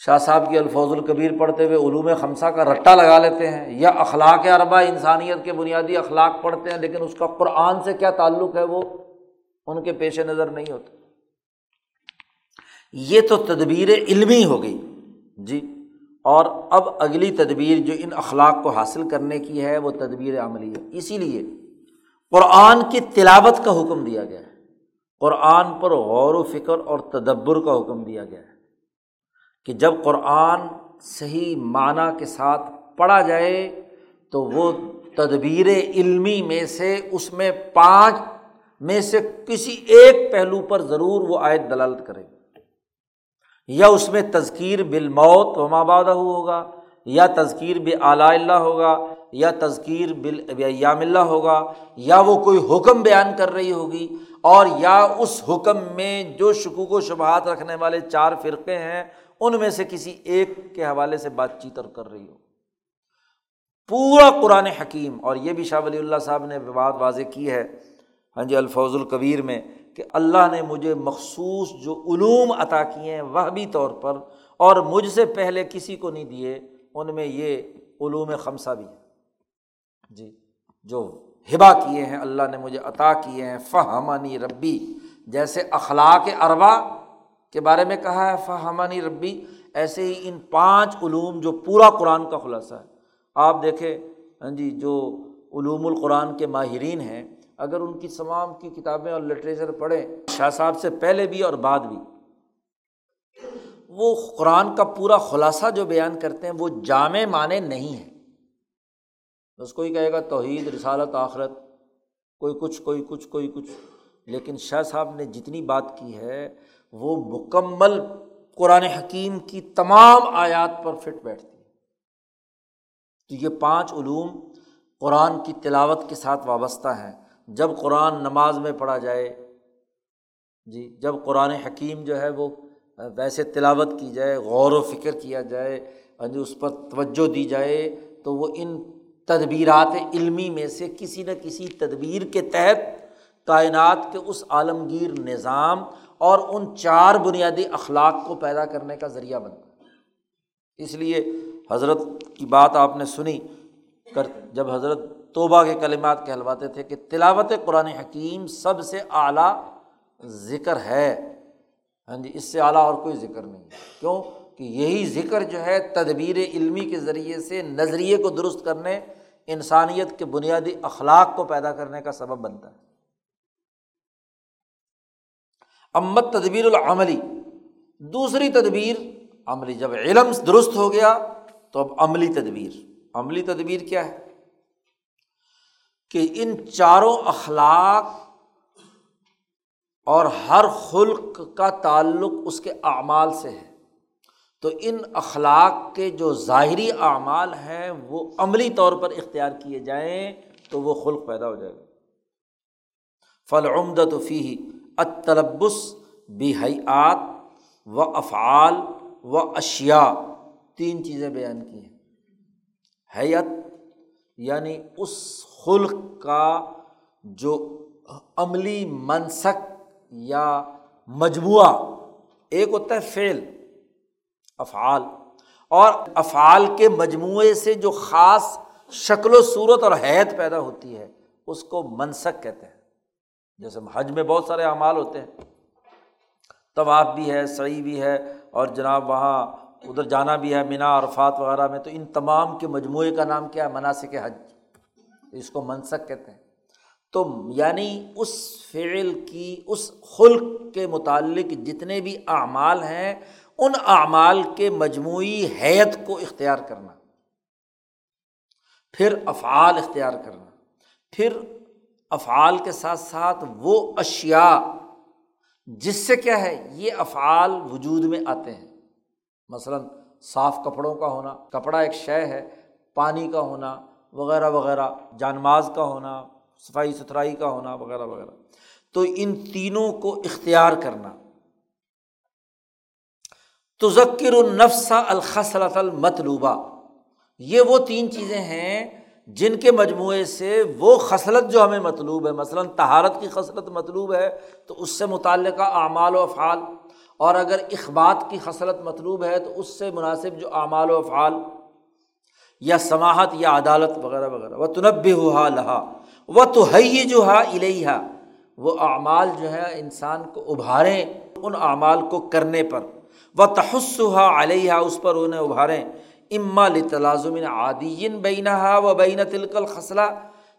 شاہ صاحب کی الفوظ القبیر پڑھتے ہوئے علوم خمسہ کا رٹا لگا لیتے ہیں، یا اخلاق اربا انسانیت کے بنیادی اخلاق پڑھتے ہیں، لیکن اس کا قرآن سے کیا تعلق ہے وہ ان کے پیش نظر نہیں ہوتا یہ تو تدبیر علمی ہو گئی۔ جی اور اب اگلی تدبیر جو ان اخلاق کو حاصل کرنے کی ہے، وہ تدبیر عملی ہے۔ اسی لیے قرآن کی تلاوت کا حکم دیا گیا ہے۔ قرآن پر غور و فکر اور تدبر کا حکم دیا گیا ہے۔ کہ جب قرآن صحیح معنی کے ساتھ پڑھا جائے تو وہ تدبیر علمی میں سے اس میں پانچ میں سے کسی ایک پہلو پر ضرور وہ آیت دلالت کرے یا اس میں تذکیر بالموت و مابادہ ہوگا، یا تذکیر بے اعلیٰ اللہ ہوگا، یا تذکیر بلیام اللہ ہوگا، یا وہ کوئی حکم بیان کر رہی ہوگی اور یا اس حکم میں جو شکوک و شبہات رکھنے والے چار فرقے ہیں ان میں سے کسی ایک کے حوالے سے بات چیت اور کر رہی ہو۔ پورا قرآن حکیم، اور یہ بھی شاہ ولی اللہ صاحب نے بات واضح کی ہے ہاں جی الفوظ القبیر میں کہ اللہ نے مجھے مخصوص جو علوم عطا کیے ہیں وہ بھی طور پر، اور مجھ سے پہلے کسی کو نہیں دیے، ان میں یہ علوم خمسہ بھی جی جو ہبا کیے ہیں، اللہ نے مجھے عطا کیے ہیں، فہمانی ربی، جیسے اخلاق اربا کے بارے میں کہا ہے فہمانی ربی ایسے ہی ان پانچ علوم جو پورا قرآن کا خلاصہ ہے۔ آپ دیکھیں ہاں جی جو علوم القرآن کے ماہرین ہیں، اگر ان کی تمام کی کتابیں اور لٹریچر پڑھیں، شاہ صاحب سے پہلے بھی اور بعد بھی، وہ قرآن کا پورا خلاصہ جو بیان کرتے ہیں، وہ جامع معنی نہیں ہے بس کوئی کہے گا، توحید، رسالت، آخرت، کوئی کچھ کوئی کچھ کوئی کچھ۔ لیکن شاہ صاحب نے جتنی بات کی ہے وہ مکمل قرآن حکیم کی تمام آیات پر فٹ بیٹھتی ہے تو یہ پانچ علوم قرآن کی تلاوت کے ساتھ وابستہ ہیں۔ جب قرآن نماز میں پڑھا جائے جی جب قرآن حکیم جو ہے وہ ویسے تلاوت کی جائے، غور و فکر کیا جائے جی اس پر توجہ دی جائے، تو وہ ان تدبیرات علمی میں سے کسی نہ کسی تدبیر کے تحت کائنات کے اس عالمگیر نظام اور ان چار بنیادی اخلاق کو پیدا کرنے کا ذریعہ بنتا ہے اس لیے حضرت کی بات آپ نے سنی، کر جب حضرت توبہ کے کلمات کہلواتے تھے کہ تلاوت قرآن حکیم سب سے اعلیٰ ذکر ہے۔ ہاں جی اس سے اعلیٰ اور کوئی ذکر نہیں کیوں؟ کہ یہی ذکر جو ہے تدبیر علمی کے ذریعے سے، نظریے کو درست کرنے، انسانیت کے بنیادی اخلاق کو پیدا کرنے کا سبب بنتا ہے۔ امت تدبیر العملی دوسری تدبیر، عملی جب علم درست ہو گیا، تو اب عملی تدبیر. عملی تدبیر کیا ہے؟ کہ ان چاروں اخلاق اور ہر خلق کا تعلق اس کے اعمال سے ہے. تو ان اخلاق کے جو ظاہری اعمال ہیں، وہ عملی طور پر اختیار کیے جائیں تو وہ خلق پیدا ہو جائے گا. فل عمدت فی اطلبس بحیات و افعال و اشیا تین چیزیں بیان کی ہیں۔ حیت یعنی اس خلق کا جو عملی منسک یا مجموعہ، ایک ہوتا ہے فعل، افعال۔ اور افعال کے مجموعے سے جو خاص شکل و صورت اور حید پیدا ہوتی ہے، اس کو منسک کہتے ہیں۔ جیسے حج میں بہت سارے اعمال ہوتے ہیں۔ طواف بھی ہے صحیح بھی ہے اور جناب وہاں ادھر جانا بھی ہے، مینا، عرفات وغیرہ میں، تو ان تمام کے مجموعے کا نام کیا ہے؟ مناسب حج۔ اس کو منسک کہتے ہیں۔ تو یعنی اس فعل کی، اس خلق کے متعلق جتنے بھی اعمال ہیں، ان اعمال کے مجموعی حیت کو اختیار کرنا۔ پھر افعال اختیار کرنا۔ پھر افعال کے ساتھ ساتھ وہ اشیا جس سے کیا ہے، یہ افعال وجود میں آتے ہیں۔ مثلاً صاف کپڑوں کا ہونا، کپڑا ایک شے ہے، پانی کا ہونا، وغیرہ وغیرہ جانماز کا ہونا، صفائی ستھرائی کا ہونا، وغیرہ وغیرہ۔ تو ان تینوں کو اختیار کرنا۔ تو ذکر النفس الخصلت المطلوبہ۔ یہ وہ تین چیزیں ہیں جن کے مجموعے سے وہ خصلت جو ہمیں مطلوب ہے، مثلاً تہارت کی خصلت مطلوب ہے، تو اس سے متعلقہ اعمال و افعال، اور اگر اخبات کی خصلت مطلوب ہے، تو اس سے مناسب جو اعمال و افعال یا سماحت یا عدالت وغیرہ وغیرہ۔ وہ تنب ہوا لہا وہ تو ہے جو ہا الہا وہ اعمال جو ہے انسان کو ابھاریں ان اعمال کو کرنے پر۔ وہ تحسہ علیہ اس پر انہیں ابھاریں۔ اما لتلازم عادین بینہ و بین تلکل خصلہ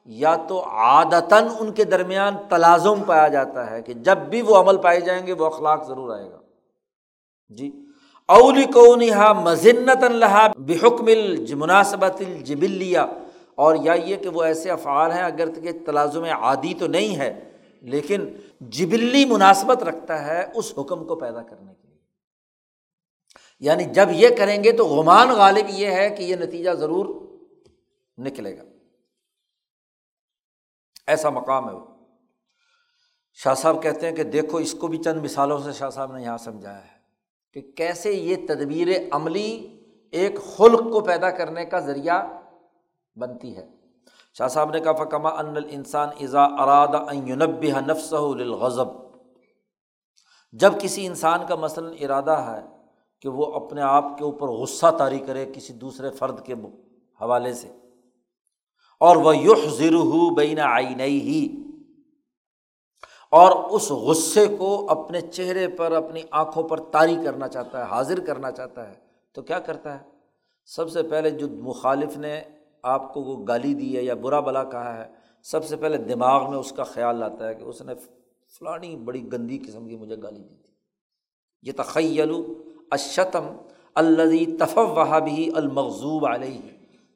یا تو عادتاً ان کے درمیان تلازم پایا جاتا ہے کہ جب بھی وہ عمل پائے جائیں گے وہ اخلاق ضرور آئے گا۔ جی۔ اولی کو مذنت اللہ بحکم المناسبت الجبلیہ۔ اور یا یہ کہ وہ ایسے افعال ہیں اگر کہ تلازم عادی تو نہیں ہے، لیکن جبلی مناسبت رکھتا ہے اس حکم کو پیدا کرنے کے لیے۔ یعنی جب یہ کریں گے تو غمان غالب یہ ہے کہ یہ نتیجہ ضرور نکلے گا۔ ایسا مقام ہے وہ۔ شاہ صاحب کہتے ہیں کہ دیکھو اس کو بھی چند مثالوں سے شاہ صاحب نے یہاں سمجھایا ہے کہ کیسے یہ تدبیر عملی ایک خلق کو پیدا کرنے کا ذریعہ بنتی ہے۔ شاہ صاحب نے کہا فکما ان انسان ازا اراد یونب نفس غضب جب کسی انسان کا مثلاً ارادہ ہے کہ وہ اپنے آپ کے اوپر غصہ طاری کرے کسی دوسرے فرد کے حوالے سے۔ اور وہ یح ذر ہو بین آئی نئی ہی اور اس غصے کو اپنے چہرے پر، اپنی آنکھوں پر طاری کرنا چاہتا ہے، حاضر کرنا چاہتا ہے۔ تو کیا کرتا ہے؟ سب سے پہلے جو مخالف نے آپ کو وہ گالی دی ہے یا برا بلا کہا ہے، سب سے پہلے دماغ میں اس کا خیال آتا ہے کہ اس نے فلانی بڑی گندی قسم کی مجھے گالی دی تھی۔ یہ تخیل اشتم الزی تفواہ بھی المغضوب علیہ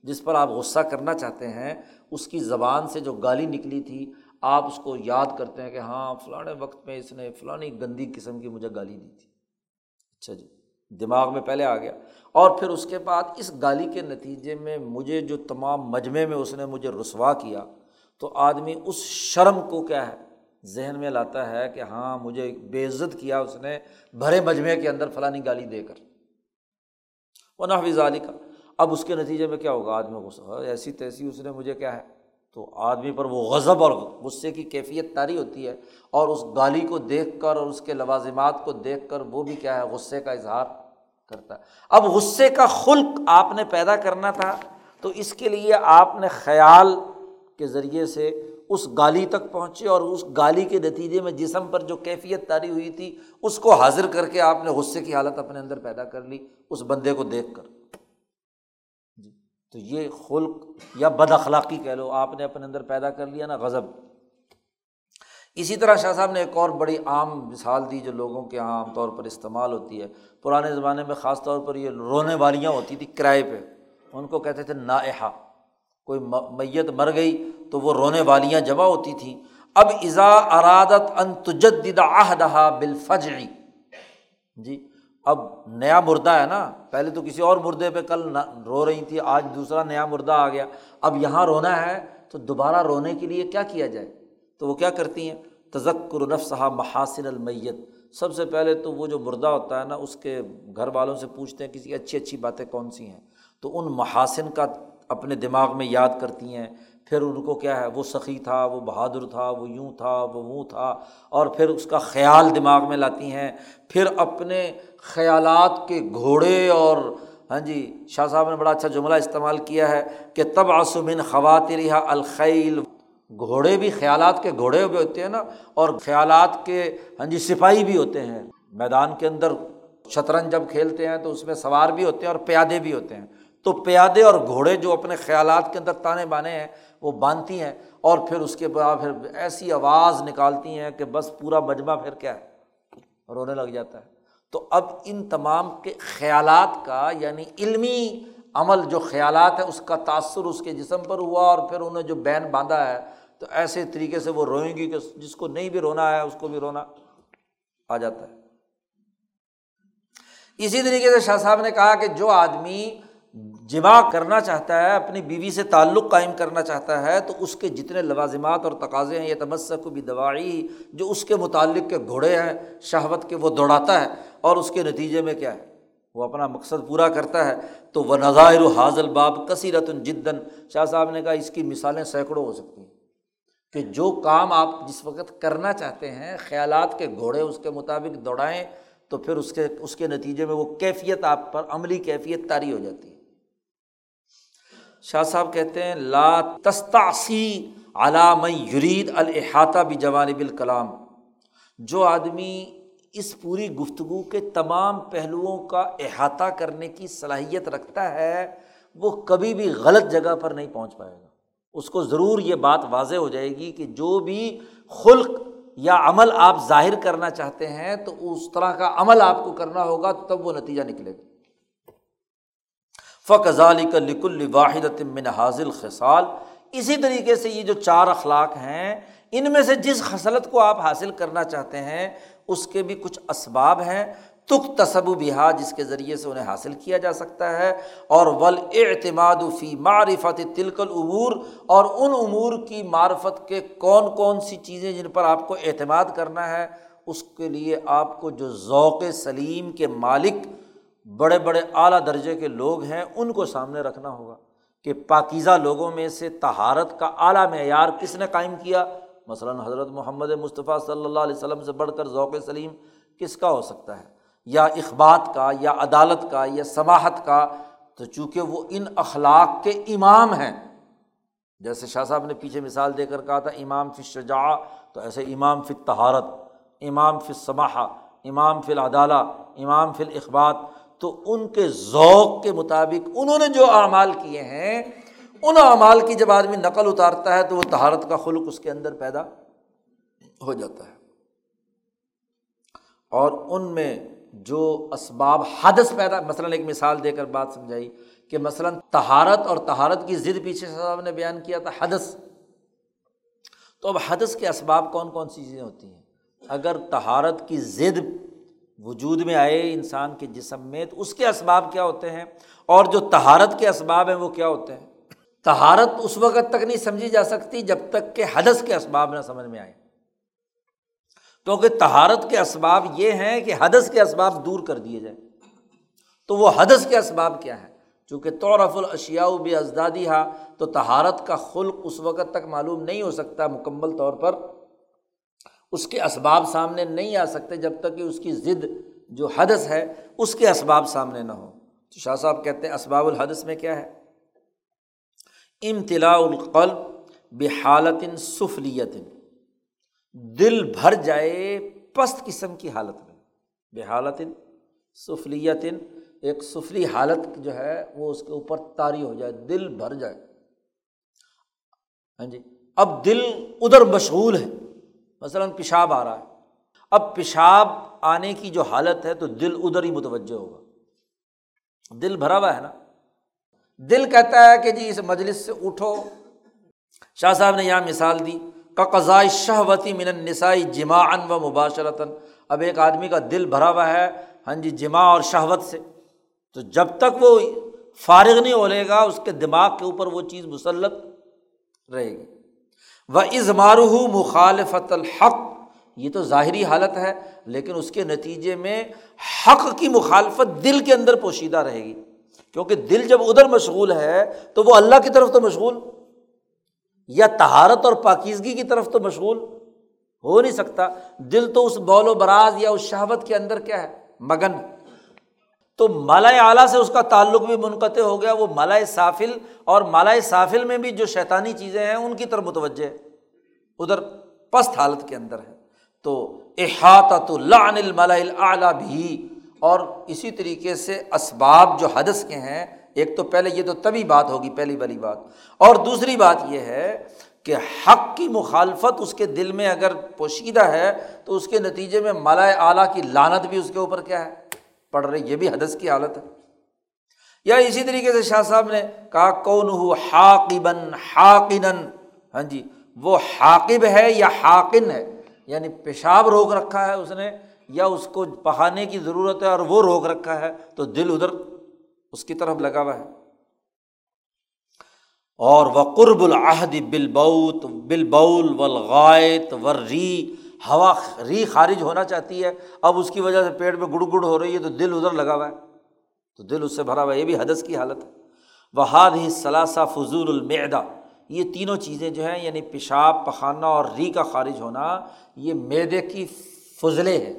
جس پر آپ غصہ کرنا چاہتے ہیں، اس کی زبان سے جو گالی نکلی تھی، آپ اس کو یاد کرتے ہیں کہ ہاں فلاں وقت میں اس نے فلانی گندی قسم کی مجھے گالی دی تھی۔ اچھا جی دماغ میں پہلے آ گیا۔ اور پھر اس کے بعد اس گالی کے نتیجے میں مجھے جو تمام مجمعے میں اس نے مجھے رسوا کیا، تو آدمی اس شرم کو کیا ہے؟ ذہن میں لاتا ہے کہ ہاں مجھے بے عزت کیا اس نے، بھرے مجمعے کے اندر فلانی گالی دے کر۔ وہ نحویز علی کا اب اس کے نتیجے میں کیا ہوگا؟ آدمی غصہ، ایسی تیسی اس نے مجھے کیا ہے؟ تو آدمی پر وہ غضب اور غصے کی کیفیت تاری ہوتی ہے اور اس گالی کو دیکھ کر اور اس کے لوازمات کو دیکھ کر وہ بھی کیا ہے، غصے کا اظہار کرتا ہے۔ اب غصے کا خلق آپ نے پیدا کرنا تھا تو اس کے لیے آپ نے خیال کے ذریعے سے اس گالی تک پہنچے اور اس گالی کے نتیجے میں جسم پر جو کیفیت تاری ہوئی تھی، اس کو حاضر کر کے آپ نے غصے کی حالت اپنے اندر پیدا کر لی، اس بندے کو دیکھ کر۔ جی تو یہ خلق یا بد اخلاقی کہہ لو، آپ نے اپنے اندر پیدا کر لیا نا غضب۔ اسی طرح شاہ صاحب نے ایک اور بڑی عام مثال دی جو لوگوں کے یہاں عام طور پر استعمال ہوتی ہے۔ پرانے زمانے میں خاص طور پر یہ رونے والیاں ہوتی تھیں کرائے پہ۔ ان کو کہتے تھے نائحا کوئی میت مر گئی تو وہ رونے والیاں جمع ہوتی تھیں۔ اب ازا ارادت ان تجدد عہدہ بالفجعی جی اب نیا مردہ ہے نا، پہلے تو کسی اور مردے پہ کل رو رہی تھی، آج دوسرا نیا مردہ آ گیا۔ اب یہاں رونا ہے تو دوبارہ رونے کے لیے کیا کیا جائے؟ تو وہ کیا کرتی ہیں؟ تذکر نفسہ محاسن المیت۔ سب سے پہلے تو وہ جو مردہ ہوتا ہے نا، اس کے گھر والوں سے پوچھتے ہیں کسی اچھی اچھی باتیں کون سی ہیں؟ تو ان محاسن کا اپنے دماغ میں یاد کرتی ہیں۔ پھر ان کو کیا ہے؟ وہ سخی تھا، وہ بہادر تھا، وہ یوں تھا، وہ وہ تھا۔ اور پھر اس کا خیال دماغ میں لاتی ہیں۔ پھر اپنے خیالات کے گھوڑے اور ہاں جی شاہ صاحب نے بڑا اچھا جملہ استعمال کیا ہے کہ تب آسمن خواتر الخیل۔ گھوڑے بھی خیالات کے گھوڑے بھی ہوتے ہیں نا، اور خیالات کے ہاں جی سپاہی بھی ہوتے ہیں۔ میدان کے اندر شطرنج جب کھیلتے ہیں تو اس میں سوار بھی ہوتے ہیں اور پیادے بھی ہوتے ہیں۔ تو پیادے اور گھوڑے جو اپنے خیالات کے اندر تانے بانے ہیں، وہ باندھتی ہیں اور پھر اس کے بعد پھر ایسی آواز نکالتی ہیں کہ بس پورا مجمع پھر کیا ہے؟ رونے لگ جاتا ہے۔ تو اب ان تمام کے خیالات کا یعنی علمی عمل جو خیالات ہے اس کا تأثر اس کے جسم پر ہوا اور پھر انہیں جو بین باندھا ہے، تو ایسے طریقے سے وہ روئیں گی کہ جس کو نہیں بھی رونا ہے، اس کو بھی رونا آ جاتا ہے۔ اسی طریقے سے شاہ صاحب نے کہا کہ جو آدمی جمع کرنا چاہتا ہے، اپنی بیوی سے تعلق قائم کرنا چاہتا ہے، تو اس کے جتنے لوازمات اور تقاضے ہیں یہ تمسک کو بھی دوائی جو اس کے متعلق کے گھوڑے ہیں، شہوت کے وہ دوڑاتا ہے۔ اور اس کے نتیجے میں کیا ہے؟ وہ اپنا مقصد پورا کرتا ہے۔ تو وہ نظائر و حاضل باب کثیرت جدن شاہ صاحب نے کہا، اس کی مثالیں سینکڑوں ہو سکتی ہیں۔ کہ جو کام آپ جس وقت کرنا چاہتے ہیں، خیالات کے گھوڑے اس کے مطابق دوڑائیں، تو پھر اس کے اس کے نتیجے میں وہ کیفیت آپ پر، عملی کیفیت طاری ہو جاتی ہے۔ شاہ صاحب کہتے ہیں، لا تستاسی علام یرید الحاطہ بھی جوانب الکلام. جو آدمی اس پوری گفتگو کے تمام پہلوؤں کا احاطہ کرنے کی صلاحیت رکھتا ہے، وہ کبھی بھی غلط جگہ پر نہیں پہنچ پائے گا۔ اس کو ضرور یہ بات واضح ہو جائے گی کہ جو بھی خلق یا عمل آپ ظاہر کرنا چاہتے ہیں، تو اس طرح کا عمل آپ کو کرنا ہوگا تو تب وہ نتیجہ نکلے گا۔ فقضالی کا لک الواحد من حاضل خسال اسی طریقے سے یہ جو چار اخلاق ہیں، ان میں سے جس خصلت کو آپ حاصل کرنا چاہتے ہیں، اس کے بھی کچھ اسباب ہیں۔ تک تصب و بہا جس کے ذریعے سے انہیں حاصل کیا جا سکتا ہے۔ اور ول اعتماد فی معرفت تلکل امور اور ان امور کی معرفت کے کون کون سی چیزیں جن پر آپ کو اعتماد کرنا ہے، اس کے لیے آپ کو جو ذوق سلیم کے مالک بڑے بڑے اعلیٰ درجے کے لوگ ہیں، ان کو سامنے رکھنا ہوگا کہ پاکیزہ لوگوں میں سے تہارت کا اعلیٰ معیار کس نے قائم کیا؟ مثلاً حضرت محمد مصطفیٰ صلی اللہ علیہ وسلم سے بڑھ کر ذوق سلیم کس کا ہو سکتا ہے؟ یا اخبات کا، یا عدالت کا، یا سماحت کا؟ تو چونکہ وہ ان اخلاق کے امام ہیں، جیسے شاہ صاحب نے پیچھے مثال دے کر کہا تھا، امام فی شجاع تو ایسے امام فی تہارت امام فی سماحہ امام فی العدالہ، امام فی الاخبات تو ان کے ذوق کے مطابق انہوں نے جو اعمال کیے ہیں، ان اعمال کی جب آدمی نقل اتارتا ہے تو وہ تہارت کا خلق اس کے اندر پیدا ہو جاتا ہے۔ اور ان میں جو اسباب حدث پیدا، مثلاً ایک مثال دے کر بات سمجھائی کہ مثلاً تہارت اور تہارت کی ضد پیچھے صاحب نے بیان کیا تھا حدث۔ تو اب حدث کے اسباب کون کون سی چیزیں ہوتی ہیں؟ اگر تہارت کی ضد وجود میں آئے انسان کے جسم میں، تو اس کے اسباب کیا ہوتے ہیں؟ اور جو تہارت کے اسباب ہیں، وہ کیا ہوتے ہیں؟ تہارت اس وقت تک نہیں سمجھی جا سکتی جب تک کہ حدث کے اسباب نہ سمجھ میں آئے۔ کیونکہ تہارت کے اسباب یہ ہیں کہ حدث کے اسباب دور کر دیے جائیں۔ تو وہ حدث کے اسباب کیا ہے چونکہ طورف الاشیاء بھی ازدادی ہا تو تہارت کا خلق اس وقت تک معلوم نہیں ہو سکتا مکمل طور پر۔ اس کے اسباب سامنے نہیں آ سکتے جب تک کہ اس کی ضد جو حدث ہے، اس کے اسباب سامنے نہ ہو۔ تو شاہ صاحب کہتے ہیں، اسباب الحدث میں کیا ہے؟ امتلاء القلب بحالت سفلیت۔ دل بھر جائے پست قسم کی حالت میں۔ بے حالت سفلیت، ایک سفلی حالت جو ہے، وہ اس کے اوپر تاری ہو جائے، دل بھر جائے۔ ہاں جی اب دل ادھر مشغول ہے۔ مثلاً پیشاب آ رہا ہے۔ اب پیشاب آنے کی جو حالت ہے تو دل ادھر ہی متوجہ ہوگا۔ دل بھرا ہوا ہے نا۔ دل کہتا ہے کہ جی اس مجلس سے اٹھو۔ شاہ صاحب نے یہاں مثال دی۔ قزائے شہوتی من نسائی جمع ان و مباشرتاً۔ اب ایک آدمی کا دل بھرا ہوا ہے ہاں جی جمع اور شہوت سے۔ تو جب تک وہ فارغ نہیں ہو لے گا، اس کے دماغ کے اوپر وہ چیز مسلط رہے گی۔ و ازمار مخالفت الحق۔ یہ تو ظاہری حالت ہے، لیکن اس کے نتیجے میں حق کی مخالفت دل کے اندر پوشیدہ رہے گی۔ کیونکہ دل جب ادھر مشغول ہے تو وہ اللہ کی طرف تو مشغول، یا تہارت اور پاکیزگی کی طرف تو مشغول۔ ہو نہیں سکتا، دل تو اس بول و براز یا اس شہوت کے اندر کیا ہے؟ مگن۔ تو مالا اعلیٰ سے اس کا تعلق بھی منقطع ہو گیا، وہ مالا صافل اور مالا صافل میں بھی جو شیطانی چیزیں ہیں، ان کی طرف متوجہ ادھر پست حالت کے اندر ہے۔ تو احاطۃ اللہ الملا اعلیٰ بھی، اور اسی طریقے سے اسباب جو حدث کے ہیں، ایک تو پہلے یہ تو تبھی بات ہوگی، پہلی والی بات۔ اور دوسری بات یہ ہے کہ حق کی مخالفت اس کے دل میں اگر پوشیدہ ہے، تو اس کے نتیجے میں مالا اعلیٰ کی لانت بھی اس کے اوپر کیا ہے؟ پڑھ رہی یہ بھی حدث کی حالت ہے۔ یا اسی طریقے سے شاہ صاحب نے کہا کون ہو حاقبن حاقن ہاں جی وہ حاقب ہے یا حاقن ہے؟ یعنی پیشاب روک رکھا ہے اس نے، یا اس کو بہانے کی ضرورت ہے اور وہ روک رکھا ہے؟ تو دل ادھر اس کی طرف لگا ہوا ہے۔ اور وہ قرب العہد بل بوت بل بول ولغائط ور ری ہوا ری خارج ہونا چاہتی ہے، اب اس کی وجہ سے پیٹ میں گڑ گڑ ہو رہی ہے تو دل ادھر لگا ہوا ہے۔ تو دل اس سے بھرا ہوا ہے، یہ بھی حدث کی حالت ہے۔ وہاد ہی ثلاثہ فضول المعدہ، یہ تینوں چیزیں جو ہیں یعنی پیشاب، پخانہ اور ری کا خارج ہونا، یہ میدے کی فضلے ہیں۔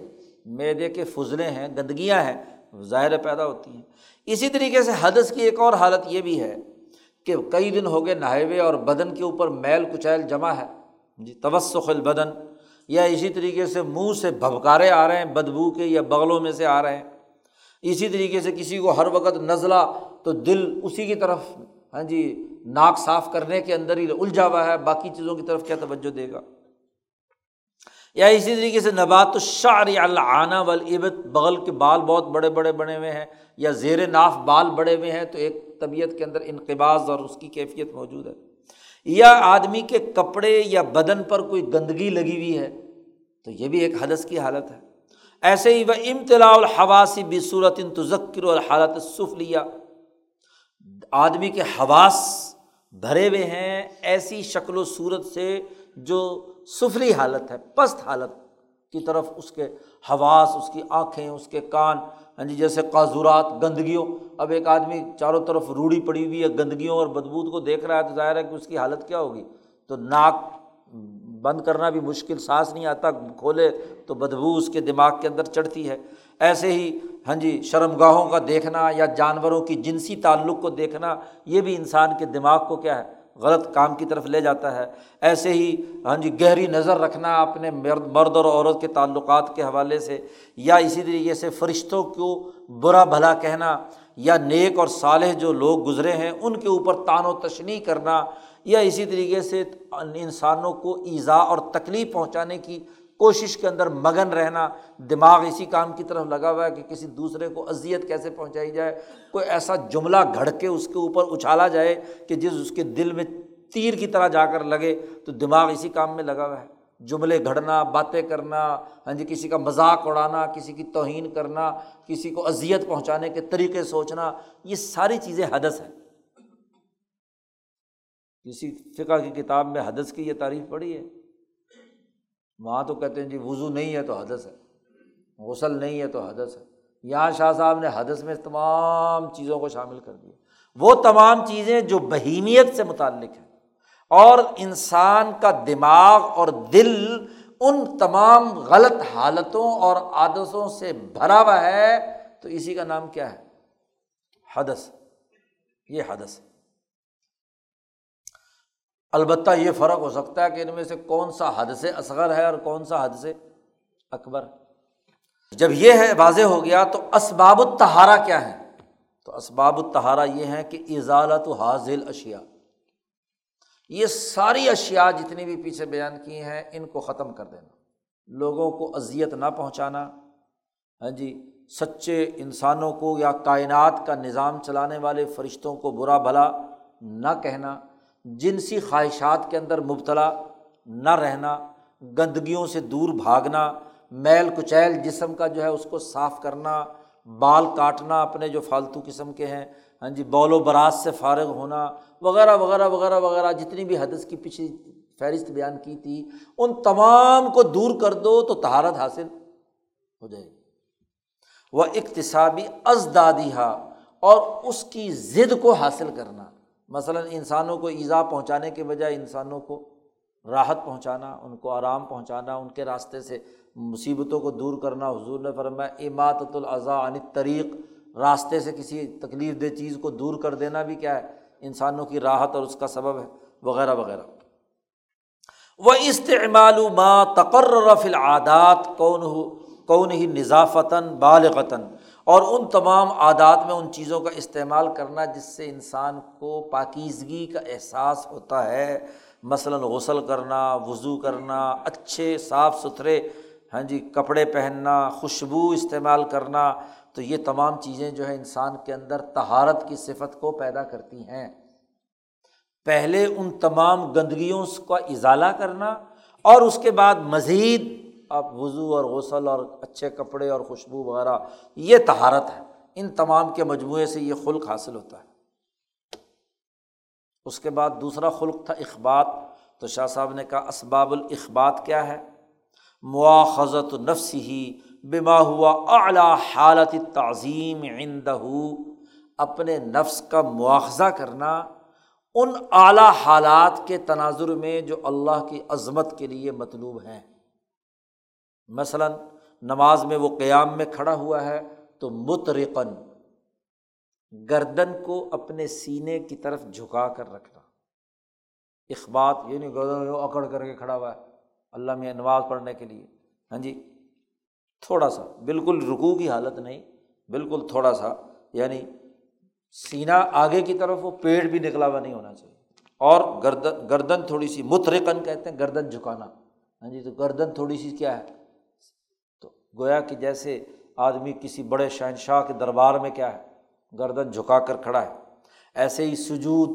میدے کے فضلے ہیں، گندگیاں ہیں، ظاہر پیدا ہوتی ہیں۔ اسی طریقے سے حدث کی ایک اور حالت یہ بھی ہے کہ کئی دن ہو گئے نہائے ہوئے اور بدن کے اوپر میل کچیل جمع ہے۔ جی توسخ البدن۔ یا اسی طریقے سے منہ سے بھبکارے آ رہے ہیں، بدبو کے یا بغلوں میں سے آ رہے ہیں۔ اسی طریقے سے کسی کو ہر وقت نزلہ تو دل اسی کی طرف ہاں جی ناک صاف کرنے کے اندر ہی الجھا ہوا ہے، باقی چیزوں کی طرف کیا توجہ دے گا؟ یا اسی طریقے سے نبات الشعر العانہ والابت بغل کے بال بہت بڑے بڑے بنے ہوئے ہیں یا زیر ناف بال بڑے ہوئے ہیں تو ایک طبیعت کے اندر انقباز اور اس کی کیفیت موجود ہے۔ یا آدمی کے کپڑے یا بدن پر کوئی گندگی لگی ہوئی ہے، تو یہ بھی ایک حدث کی حالت ہے۔ ایسے ہی وہ امتلاء الحواسی بھی صورت ان تذکر الحالت صف لیا آدمی کے حواس بھرے ہوئے ہیں ایسی شکل و صورت سے جو سفری حالت ہے، پست حالت کی طرف اس کے حواس، اس کی آنکھیں، اس کے کان ہاں جی جیسے قاضورات گندگیوں۔ اب ایک آدمی چاروں طرف روڑی پڑی ہوئی ہے گندگیوں اور بدبود کو دیکھ رہا ہے تو ظاہر ہے کہ اس کی حالت کیا ہوگی؟ تو ناک بند کرنا بھی مشکل، سانس نہیں آتا، کھولے تو بدبو اس کے دماغ کے اندر چڑھتی ہے۔ ایسے ہی ہاں جی شرم گاہوں کا دیکھنا یا جانوروں کی جنسی تعلق کو دیکھنا، یہ بھی انسان کے دماغ کو کیا ہے؟ غلط کام کی طرف لے جاتا ہے۔ ایسے ہی ہاں جی گہری نظر رکھنا اپنے مرد مرد اور عورت کے تعلقات کے حوالے سے، یا اسی طریقے سے فرشتوں کو برا بھلا کہنا، یا نیک اور صالح جو لوگ گزرے ہیں، ان کے اوپر تان و تشنی کرنا، یا اسی طریقے سے انسانوں کو ایزا اور تکلیف پہنچانے کی کوشش کے اندر مگن رہنا، دماغ اسی کام کی طرف لگا ہوا ہے کہ کسی دوسرے کو اذیت کیسے پہنچائی جائے، کوئی ایسا جملہ گھڑ کے اس کے اوپر اچھالا جائے کہ جس اس کے دل میں تیر کی طرح جا کر لگے، تو دماغ اسی کام میں لگا ہوا ہے۔ جملے گھڑنا، باتیں کرنا ہاں جی کسی کا مذاق اڑانا، کسی کی توہین کرنا، کسی کو اذیت پہنچانے کے طریقے سوچنا، یہ ساری چیزیں حدث ہیں۔ کسی فقہ کی کتاب میں حدث کی یہ تعریف پڑھی ہے۔ وہاں تو کہتے ہیں جی وضو نہیں ہے تو حدث ہے، غسل نہیں ہے تو حدث ہے۔ یہاں شاہ صاحب نے حدث میں تمام چیزوں کو شامل کر دیا۔ وہ تمام چیزیں جو بہیمیت سے متعلق ہیں۔ اور انسان کا دماغ اور دل ان تمام غلط حالتوں اور عادتوں سے بھرا ہوا ہے۔ تو اسی کا نام کیا ہے؟ حدث۔ یہ حدث ہے۔ البتہ یہ فرق ہو سکتا ہے کہ ان میں سے کون سا حد سے اصغر ہے اور کون سا حد سے اکبر۔ جب یہ ہے، واضح ہو گیا، تو اسباب التہارا کیا ہے تو اسباب التہارا یہ ہے کہ اضالت حاضل اشیا یہ ساری اشیا جتنی بھی پیچھے بیان کی ہیں، ان کو ختم کر دینا۔ لوگوں کو اذیت نہ پہنچانا۔ ہاں جی سچے انسانوں کو یا کائنات کا نظام چلانے والے فرشتوں کو برا بھلا نہ کہنا۔ جنسی خواہشات کے اندر مبتلا نہ رہنا، گندگیوں سے دور بھاگنا، میل کچیل جسم کا جو ہے اس کو صاف کرنا، بال کاٹنا اپنے جو فالتو قسم کے ہیں ہاں جی بول و برات سے فارغ ہونا، وغیرہ وغیرہ وغیرہ وغیرہ، جتنی بھی حدث کی پچھلی فہرست بیان کی تھی، ان تمام کو دور کر دو تو تہارت حاصل ہو جائے گی۔ وہ اقتصابی ازدادی اور اس کی ضد کو حاصل کرنا۔ مثلاً انسانوں کو ایزا پہنچانے کے بجائے انسانوں کو راحت پہنچانا، ان کو آرام پہنچانا، ان کے راستے سے مصیبتوں کو دور کرنا، حضور نے فرمایا اماطۃ الضاء عن طریق راستے سے کسی تکلیف دہ چیز کو دور کر دینا بھی کیا ہے؟ انسانوں کی راحت اور اس کا سبب ہے، وغیرہ وغیرہ۔ وہ استعمال ما تقرر فی العادات کون ہو کون ہی نظافتاً بالغتاً اور ان تمام عادات میں ان چیزوں کا استعمال کرنا جس سے انسان کو پاکیزگی کا احساس ہوتا ہے۔ مثلاً غسل کرنا، وضو کرنا، اچھے، صاف ستھرے ہاں جی کپڑے پہننا، خوشبو استعمال کرنا، تو یہ تمام چیزیں جو ہے انسان کے اندر تہارت کی صفت کو پیدا کرتی ہیں۔ پہلے ان تمام گندگیوں کا ازالہ کرنا اور اس کے بعد مزید اب وضو اور غسل اور اچھے کپڑے اور خوشبو وغیرہ، یہ تہارت ہے۔ ان تمام کے مجموعے سے یہ خلق حاصل ہوتا ہے۔ اس کے بعد دوسرا خلق تھا اخبات۔ تو شاہ صاحب نے کہا، اسباب الاخبات کیا ہے؟ مواخذت نفس ہی بما ہوا اعلیٰ حالت تعظیم عندہ اپنے نفس کا مواخذہ کرنا ان اعلیٰ حالات کے تناظر میں جو اللہ کی عظمت کے لیے مطلوب ہیں۔ مثلاً نماز میں وہ قیام میں کھڑا ہوا ہے تو مترقن گردن کو اپنے سینے کی طرف جھکا کر رکھنا۔ اخبات، یہ نہیں گردن اکڑ کر کے کھڑا ہوا ہے۔ اللہ میں نماز پڑھنے کے لیے۔ ہاں جی تھوڑا سا، بالکل رکو کی حالت نہیں، بالکل تھوڑا سا یعنی سینہ آگے کی طرف وہ پیڑ بھی نکلا ہوا نہیں ہونا چاہیے۔ اور گردن گردن تھوڑی سی مترقن کہتے ہیں، گردن جھکانا۔ ہاں جی تو گردن تھوڑی سی کیا ہے؟ گویا کہ جیسے آدمی کسی بڑے شہنشاہ کے دربار میں کیا ہے، گردن جھکا کر کھڑا ہے۔ ایسے ہی سجود۔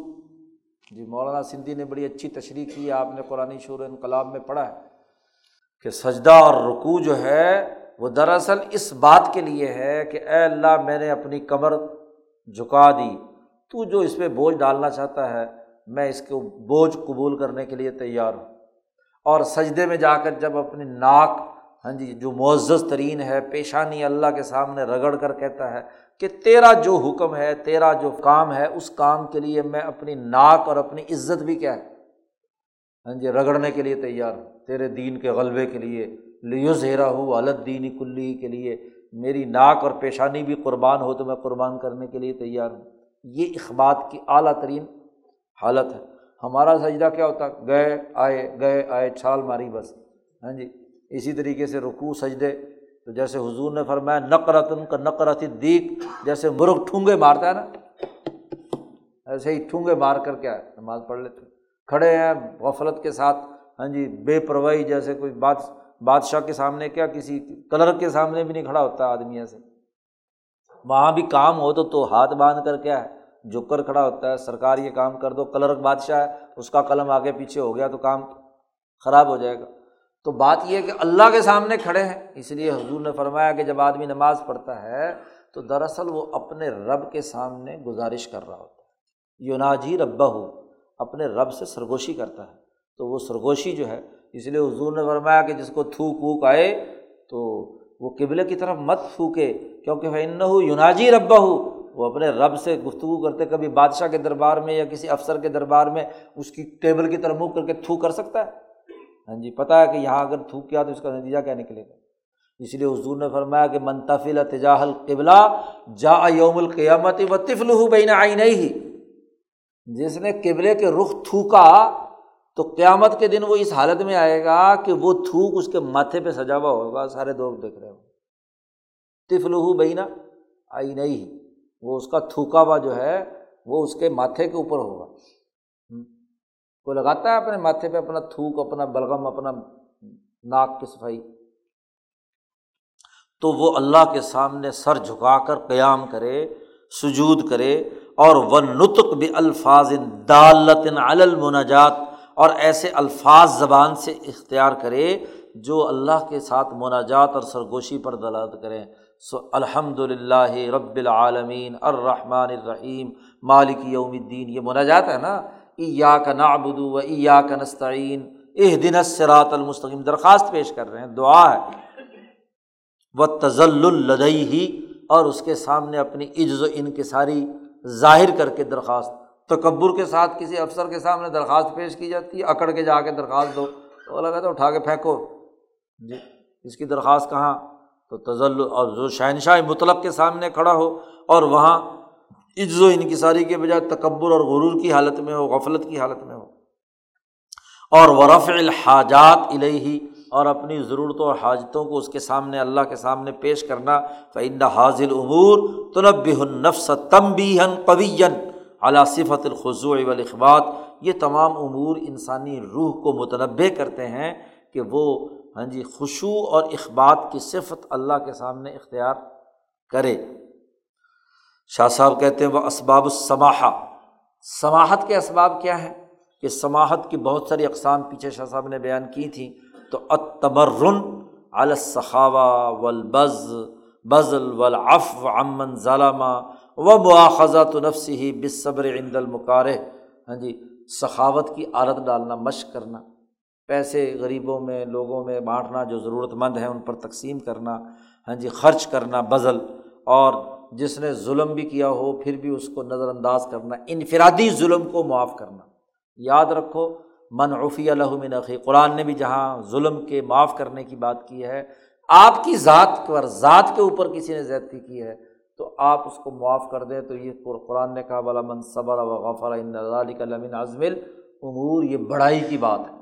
جی مولانا سندھی نے بڑی اچھی تشریح کی، آپ نے قرآن شور انقلاب میں پڑھا ہے کہ سجدہ اور رکوع جو ہے، وہ دراصل اس بات کے لیے ہے کہ اے اللہ، میں نے اپنی کمر جھکا دی۔ تو جو اس پہ بوجھ ڈالنا چاہتا ہے، میں اس کو بوجھ قبول کرنے کے لیے تیار ہوں۔ اور سجدے میں جا کر جب اپنی ناک ہاں جی جو معزز ترین ہے، پیشانی اللہ کے سامنے رگڑ کر کہتا ہے کہ تیرا جو حکم ہے، تیرا جو کام ہے، اس کام کے لیے میں اپنی ناک اور اپنی عزت بھی کیا ہے؟ ہاں جی رگڑنے کے لیے تیار ہوں۔ تیرے دین کے غلبے کے لیے لیوز ہیرا ہوں الد دینی کلی کے لیے میری ناک اور پیشانی بھی قربان ہو تو میں قربان کرنے کے لیے تیار ہوں۔ یہ اخبات کی اعلیٰ ترین حالت ہے۔ ہمارا سجدہ کیا ہوتا؟ گئے، آئے گئے، آئے، چھال ماری بس۔ ہاں جی اسی طریقے سے رکوع، سجدے۔ تو جیسے حضور نے فرمایا نقرت ان کا نقرت دیک جیسے مرغ ٹھونگے مارتا ہے نا۔ ایسے ہی ٹھونگے مار کر کیا ہے نماز پڑھ لیتے کھڑے ہیں غفلت کے ساتھ ہاں جی بے پرواہی جیسے کوئی بات، بادشاہ کے سامنے، کیا کسی کلرک کے سامنے بھی نہیں کھڑا ہوتا آدمی ایسے۔ وہاں بھی کام ہو تو تو ہاتھ باندھ کر کیا ہے جھک کر کھڑا ہوتا ہے، سرکار یہ کام کر دو، کلرک بادشاہ ہے، اس کا قلم آگے پیچھے ہو گیا تو کام خراب ہو جائے گا۔ تو بات یہ ہے کہ اللہ کے سامنے کھڑے ہیں۔ اس لیے حضور نے فرمایا کہ جب آدمی نماز پڑھتا ہے تو دراصل وہ اپنے رب کے سامنے گزارش کر رہا ہوتا ہے۔ یوناجی ربا ہو اپنے رب سے سرگوشی کرتا ہے۔ تو وہ سرگوشی جو ہے، اس لیے حضور نے فرمایا کہ جس کو تھوک ووک آئے تو وہ قبل کی طرف مت پھونکے، کیونکہ ان ہو یوناجی ربا ہو وہ اپنے رب سے گفتگو کرتے کبھی بادشاہ کے دربار میں یا کسی افسر کے دربار میں اس کی ٹیبل کی طرف منہ کر کے تھو کر سکتا ہے۔ ہاں جی پتہ ہے کہ یہاں اگر تھوک کیا تو اس کا نتیجہ کیا نکلے گا؟ اس لیے حضور نے فرمایا کہ منتفل تجاہ القبلا جا یوم القیامت و تفل بین آئی نہیں ہی جس نے قبلے کے رخ تھوکا تو قیامت کے دن وہ اس حالت میں آئے گا کہ وہ تھوک اس کے ماتھے پہ سجا ہوا ہوگا، سارے دوست دیکھ رہے ہوں۔ تفل بینا آئی نہیں ہی وہ اس کا تھوکا ہوا جو ہے وہ اس کے ماتھے کے اوپر ہوگا۔ کوئی لگاتا ہے اپنے ماتھے پہ اپنا تھوک، اپنا بلغم، اپنا ناک کی صفائی۔ تو وہ اللہ کے سامنے سر جھکا کر قیام کرے، سجود کرے اور وہ نطق بھی الفاظ دالتن المناجات اور ایسے الفاظ زبان سے اختیار کرے جو اللہ کے ساتھ مناجات اور سرگوشی پر دلالت کریں۔ سو الحمد للہ رب العالمین الرحمٰن الرحیم، مالک یوم الدین۔ یہ مناجات ہے نا؟ ایا کا نابدو و ایا کا نستعین اہ دن سرات المستقیم۔ درخواست پیش کر رہے ہیں، دعا ہے۔ وہ تزل الدئی ہی اور اس کے سامنے اپنی عجز و انکساری ظاہر کر کے درخواست۔ تکبر کے ساتھ کسی افسر کے سامنے درخواست پیش کی جاتی ہے، اکڑ کے جا کے درخواست دو۔ تو لگا تو اٹھا کے پھینکو۔ جی اس کی درخواست کہاں؟ تو تزل اور جو شہنشاہ مطلب کے سامنے کھڑا ہو، اور وہاں عز و انکساری کے بجائے تکبر اور غرور کی حالت میں ہو، غفلت کی حالت میں ہو۔ اور ورف الحاجات الہی اور اپنی ضرورتوں اور حاجتوں کو اس کے سامنے، اللہ کے سامنے پیش کرنا۔ فعند حاضل امور تنب النفس تم بیہن قوین علا صفت الخضوع والاخبات یہ تمام امور انسانی روح کو متنوع کرتے ہیں کہ وہ ہاں جی خوشو اور اخبات کی صفت اللہ کے سامنے اختیار کرے۔ شاہ صاحب کہتے ہیں وہ اسباب السماحہ۔ سماہت کے اسباب کیا ہیں؟ کہ سماہت کی بہت ساری اقسام پیچھے شاہ صاحب نے بیان کی تھیں تو اتمرن الصخاوہ ولبز بزل ولاف امن ظالمہ و مواخذہ تو نفسی ہی بصبر عند المکار ہاں جی سخاوت کی عادت ڈالنا، مشق کرنا، پیسے غریبوں میں، لوگوں میں بانٹنا جو ضرورت مند ہیں، ان پر تقسیم کرنا ہاں جی خرچ کرنا بزل اور جس نے ظلم بھی کیا ہو، پھر بھی اس کو نظر انداز کرنا، انفرادی ظلم کو معاف کرنا۔ یاد رکھو منعفی الحمن عقی قرآن نے بھی جہاں ظلم کے معاف کرنے کی بات کی ہے، آپ کی ذات پر ذات کے اوپر کسی نے زیادتی کی ہے، تو آپ اس کو معاف کر دیں۔ تو یہ قرآن نے کہا بلا من صبر و غفر کا ازمل امور یہ بڑائی کی بات ہے۔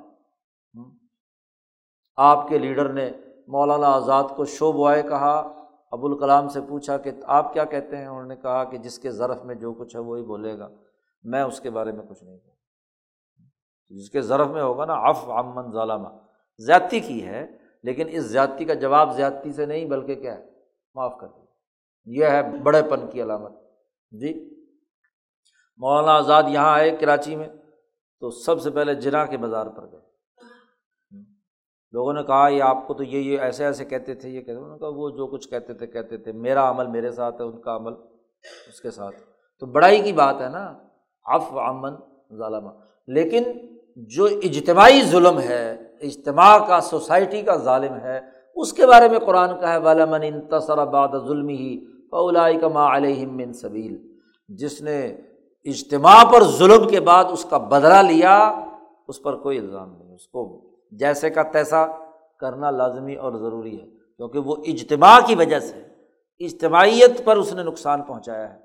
آپ کے لیڈر نے مولانا آزاد کو شو بوائے کہا ابوالکلام سے پوچھا کہ آپ کیا کہتے ہیں؟ انہوں نے کہا کہ جس کے ظرف میں جو کچھ ہے وہی بولے گا۔ میں اس کے بارے میں کچھ نہیں کہوں۔ جس کے ظرف میں ہوگا نا اف امن ظالمہ زیادتی کی ہے، لیکن اس زیادتی کا جواب زیادتی سے نہیں، بلکہ کیا ہے؟ معاف کر دیا یہ ہے بڑے پن کی علامت۔ جی؟ مولانا آزاد یہاں آئے کراچی میں، تو سب سے پہلے جنا کے بازار پر گئے۔ لوگوں نے کہا، یہ آپ کو تو یہ یہ ایسے ایسے کہتے تھے، یہ کہتے انہوں نے کہا، وہ جو کچھ کہتے تھے کہتے تھے۔ میرا عمل میرے ساتھ ہے، ان کا عمل اس کے ساتھ۔ تو بڑائی کی بات ہے نا۔ اف امن ظالمہ لیکن جو اجتماعی ظلم ہے، اجتماع کا، سوسائٹی کا ظالم ہے، اس کے بارے میں قرآن کا ہے والمن انتصر بعد ظلم ہی فلائی کا ما علیہ صبیل جس نے اجتماع پر ظلم کے بعد اس کا بدلہ لیا، اس پر کوئی الزام نہیں، اس کو جیسے کا تیسا کرنا لازمی اور ضروری ہے، کیونکہ وہ اجتماع کی وجہ سے اجتماعیت پر اس نے نقصان پہنچایا ہے۔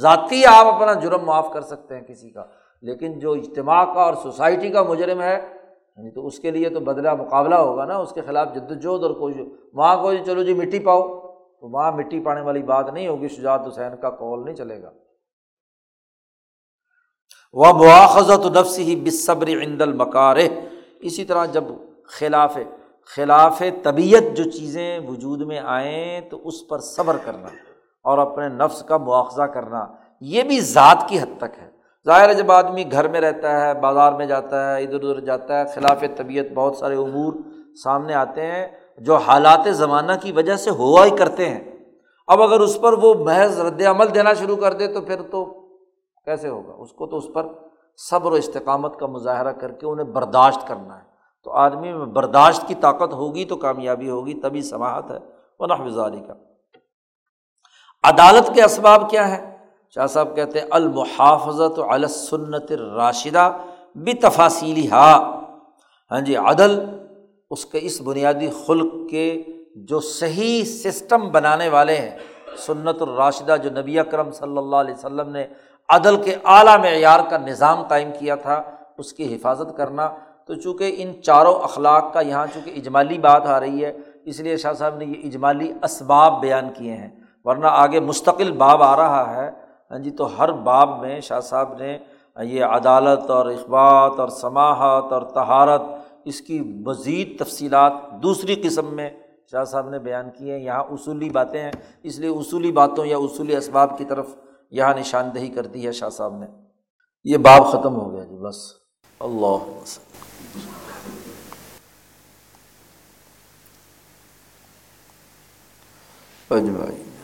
ذاتی آپ اپنا جرم معاف کر سکتے ہیں کسی کا، لیکن جو اجتماع کا اور سوسائٹی کا مجرم ہے یعنی تو اس کے لیے تو بدلا مقابلہ ہوگا نا، اس کے خلاف جد وجہد اور کوئی، وہاں کوئی چلو جی مٹی پاؤ، تو وہاں مٹی پانے والی بات نہیں ہوگی، شجاعت حسین کا کال نہیں چلے گا۔ وہ مواخذت نفس ہی بصبر عند المکار اسی طرح جب خلاف خلاف طبیعت جو چیزیں وجود میں آئیں تو اس پر صبر کرنا اور اپنے نفس کا مواخذہ کرنا، یہ بھی ذات کی حد تک ہے۔ ظاہر ہے جب آدمی گھر میں رہتا ہے، بازار میں جاتا ہے، ادھر ادھر جاتا ہے، خلاف طبیعت بہت سارے امور سامنے آتے ہیں جو حالات زمانہ کی وجہ سے ہوا ہی کرتے ہیں۔ اب اگر اس پر وہ محض رد عمل دینا شروع کر دے تو پھر تو کیسے ہوگا؟ اس کو تو اس پر صبر و استقامت کا مظاہرہ کر کے انہیں برداشت کرنا ہے۔ تو آدمی میں برداشت کی طاقت ہوگی تو کامیابی ہوگی، تبھی سماعت ہے۔ وہ نحوزاری کا عدالت کے اسباب کیا ہے شاہ صاحب کہتے ہیں، المحافظت علسنت راشدہ بھی تفاصیلی ہا ہاں جی عدل اس کے اس بنیادی خلق کے جو صحیح سسٹم بنانے والے ہیں۔ سنت الراشدہ جو نبی اکرم صلی اللہ علیہ وسلم نے عدل کے اعلیٰ معیار کا نظام قائم کیا تھا، اس کی حفاظت کرنا۔ تو چونکہ ان چاروں اخلاق کا یہاں چونکہ اجمالی بات آ رہی ہے، اس لیے شاہ صاحب نے یہ اجمالی اسباب بیان کیے ہیں۔ ورنہ آگے مستقل باب آ رہا ہے۔ ہاں جی تو ہر باب میں شاہ صاحب نے یہ عدالت اور اخبات اور سماحت اور تہارت اس کی مزید تفصیلات دوسری قسم میں شاہ صاحب نے بیان کی ہیں۔ یہاں اصولی باتیں ہیں، اس لیے اصولی باتوں یا اصولی اسباب کی طرف یہاں نشاندہی کر دی ہے شاہ صاحب نے۔ یہ باب ختم ہو گیا جی بس۔ اللہ اجمائی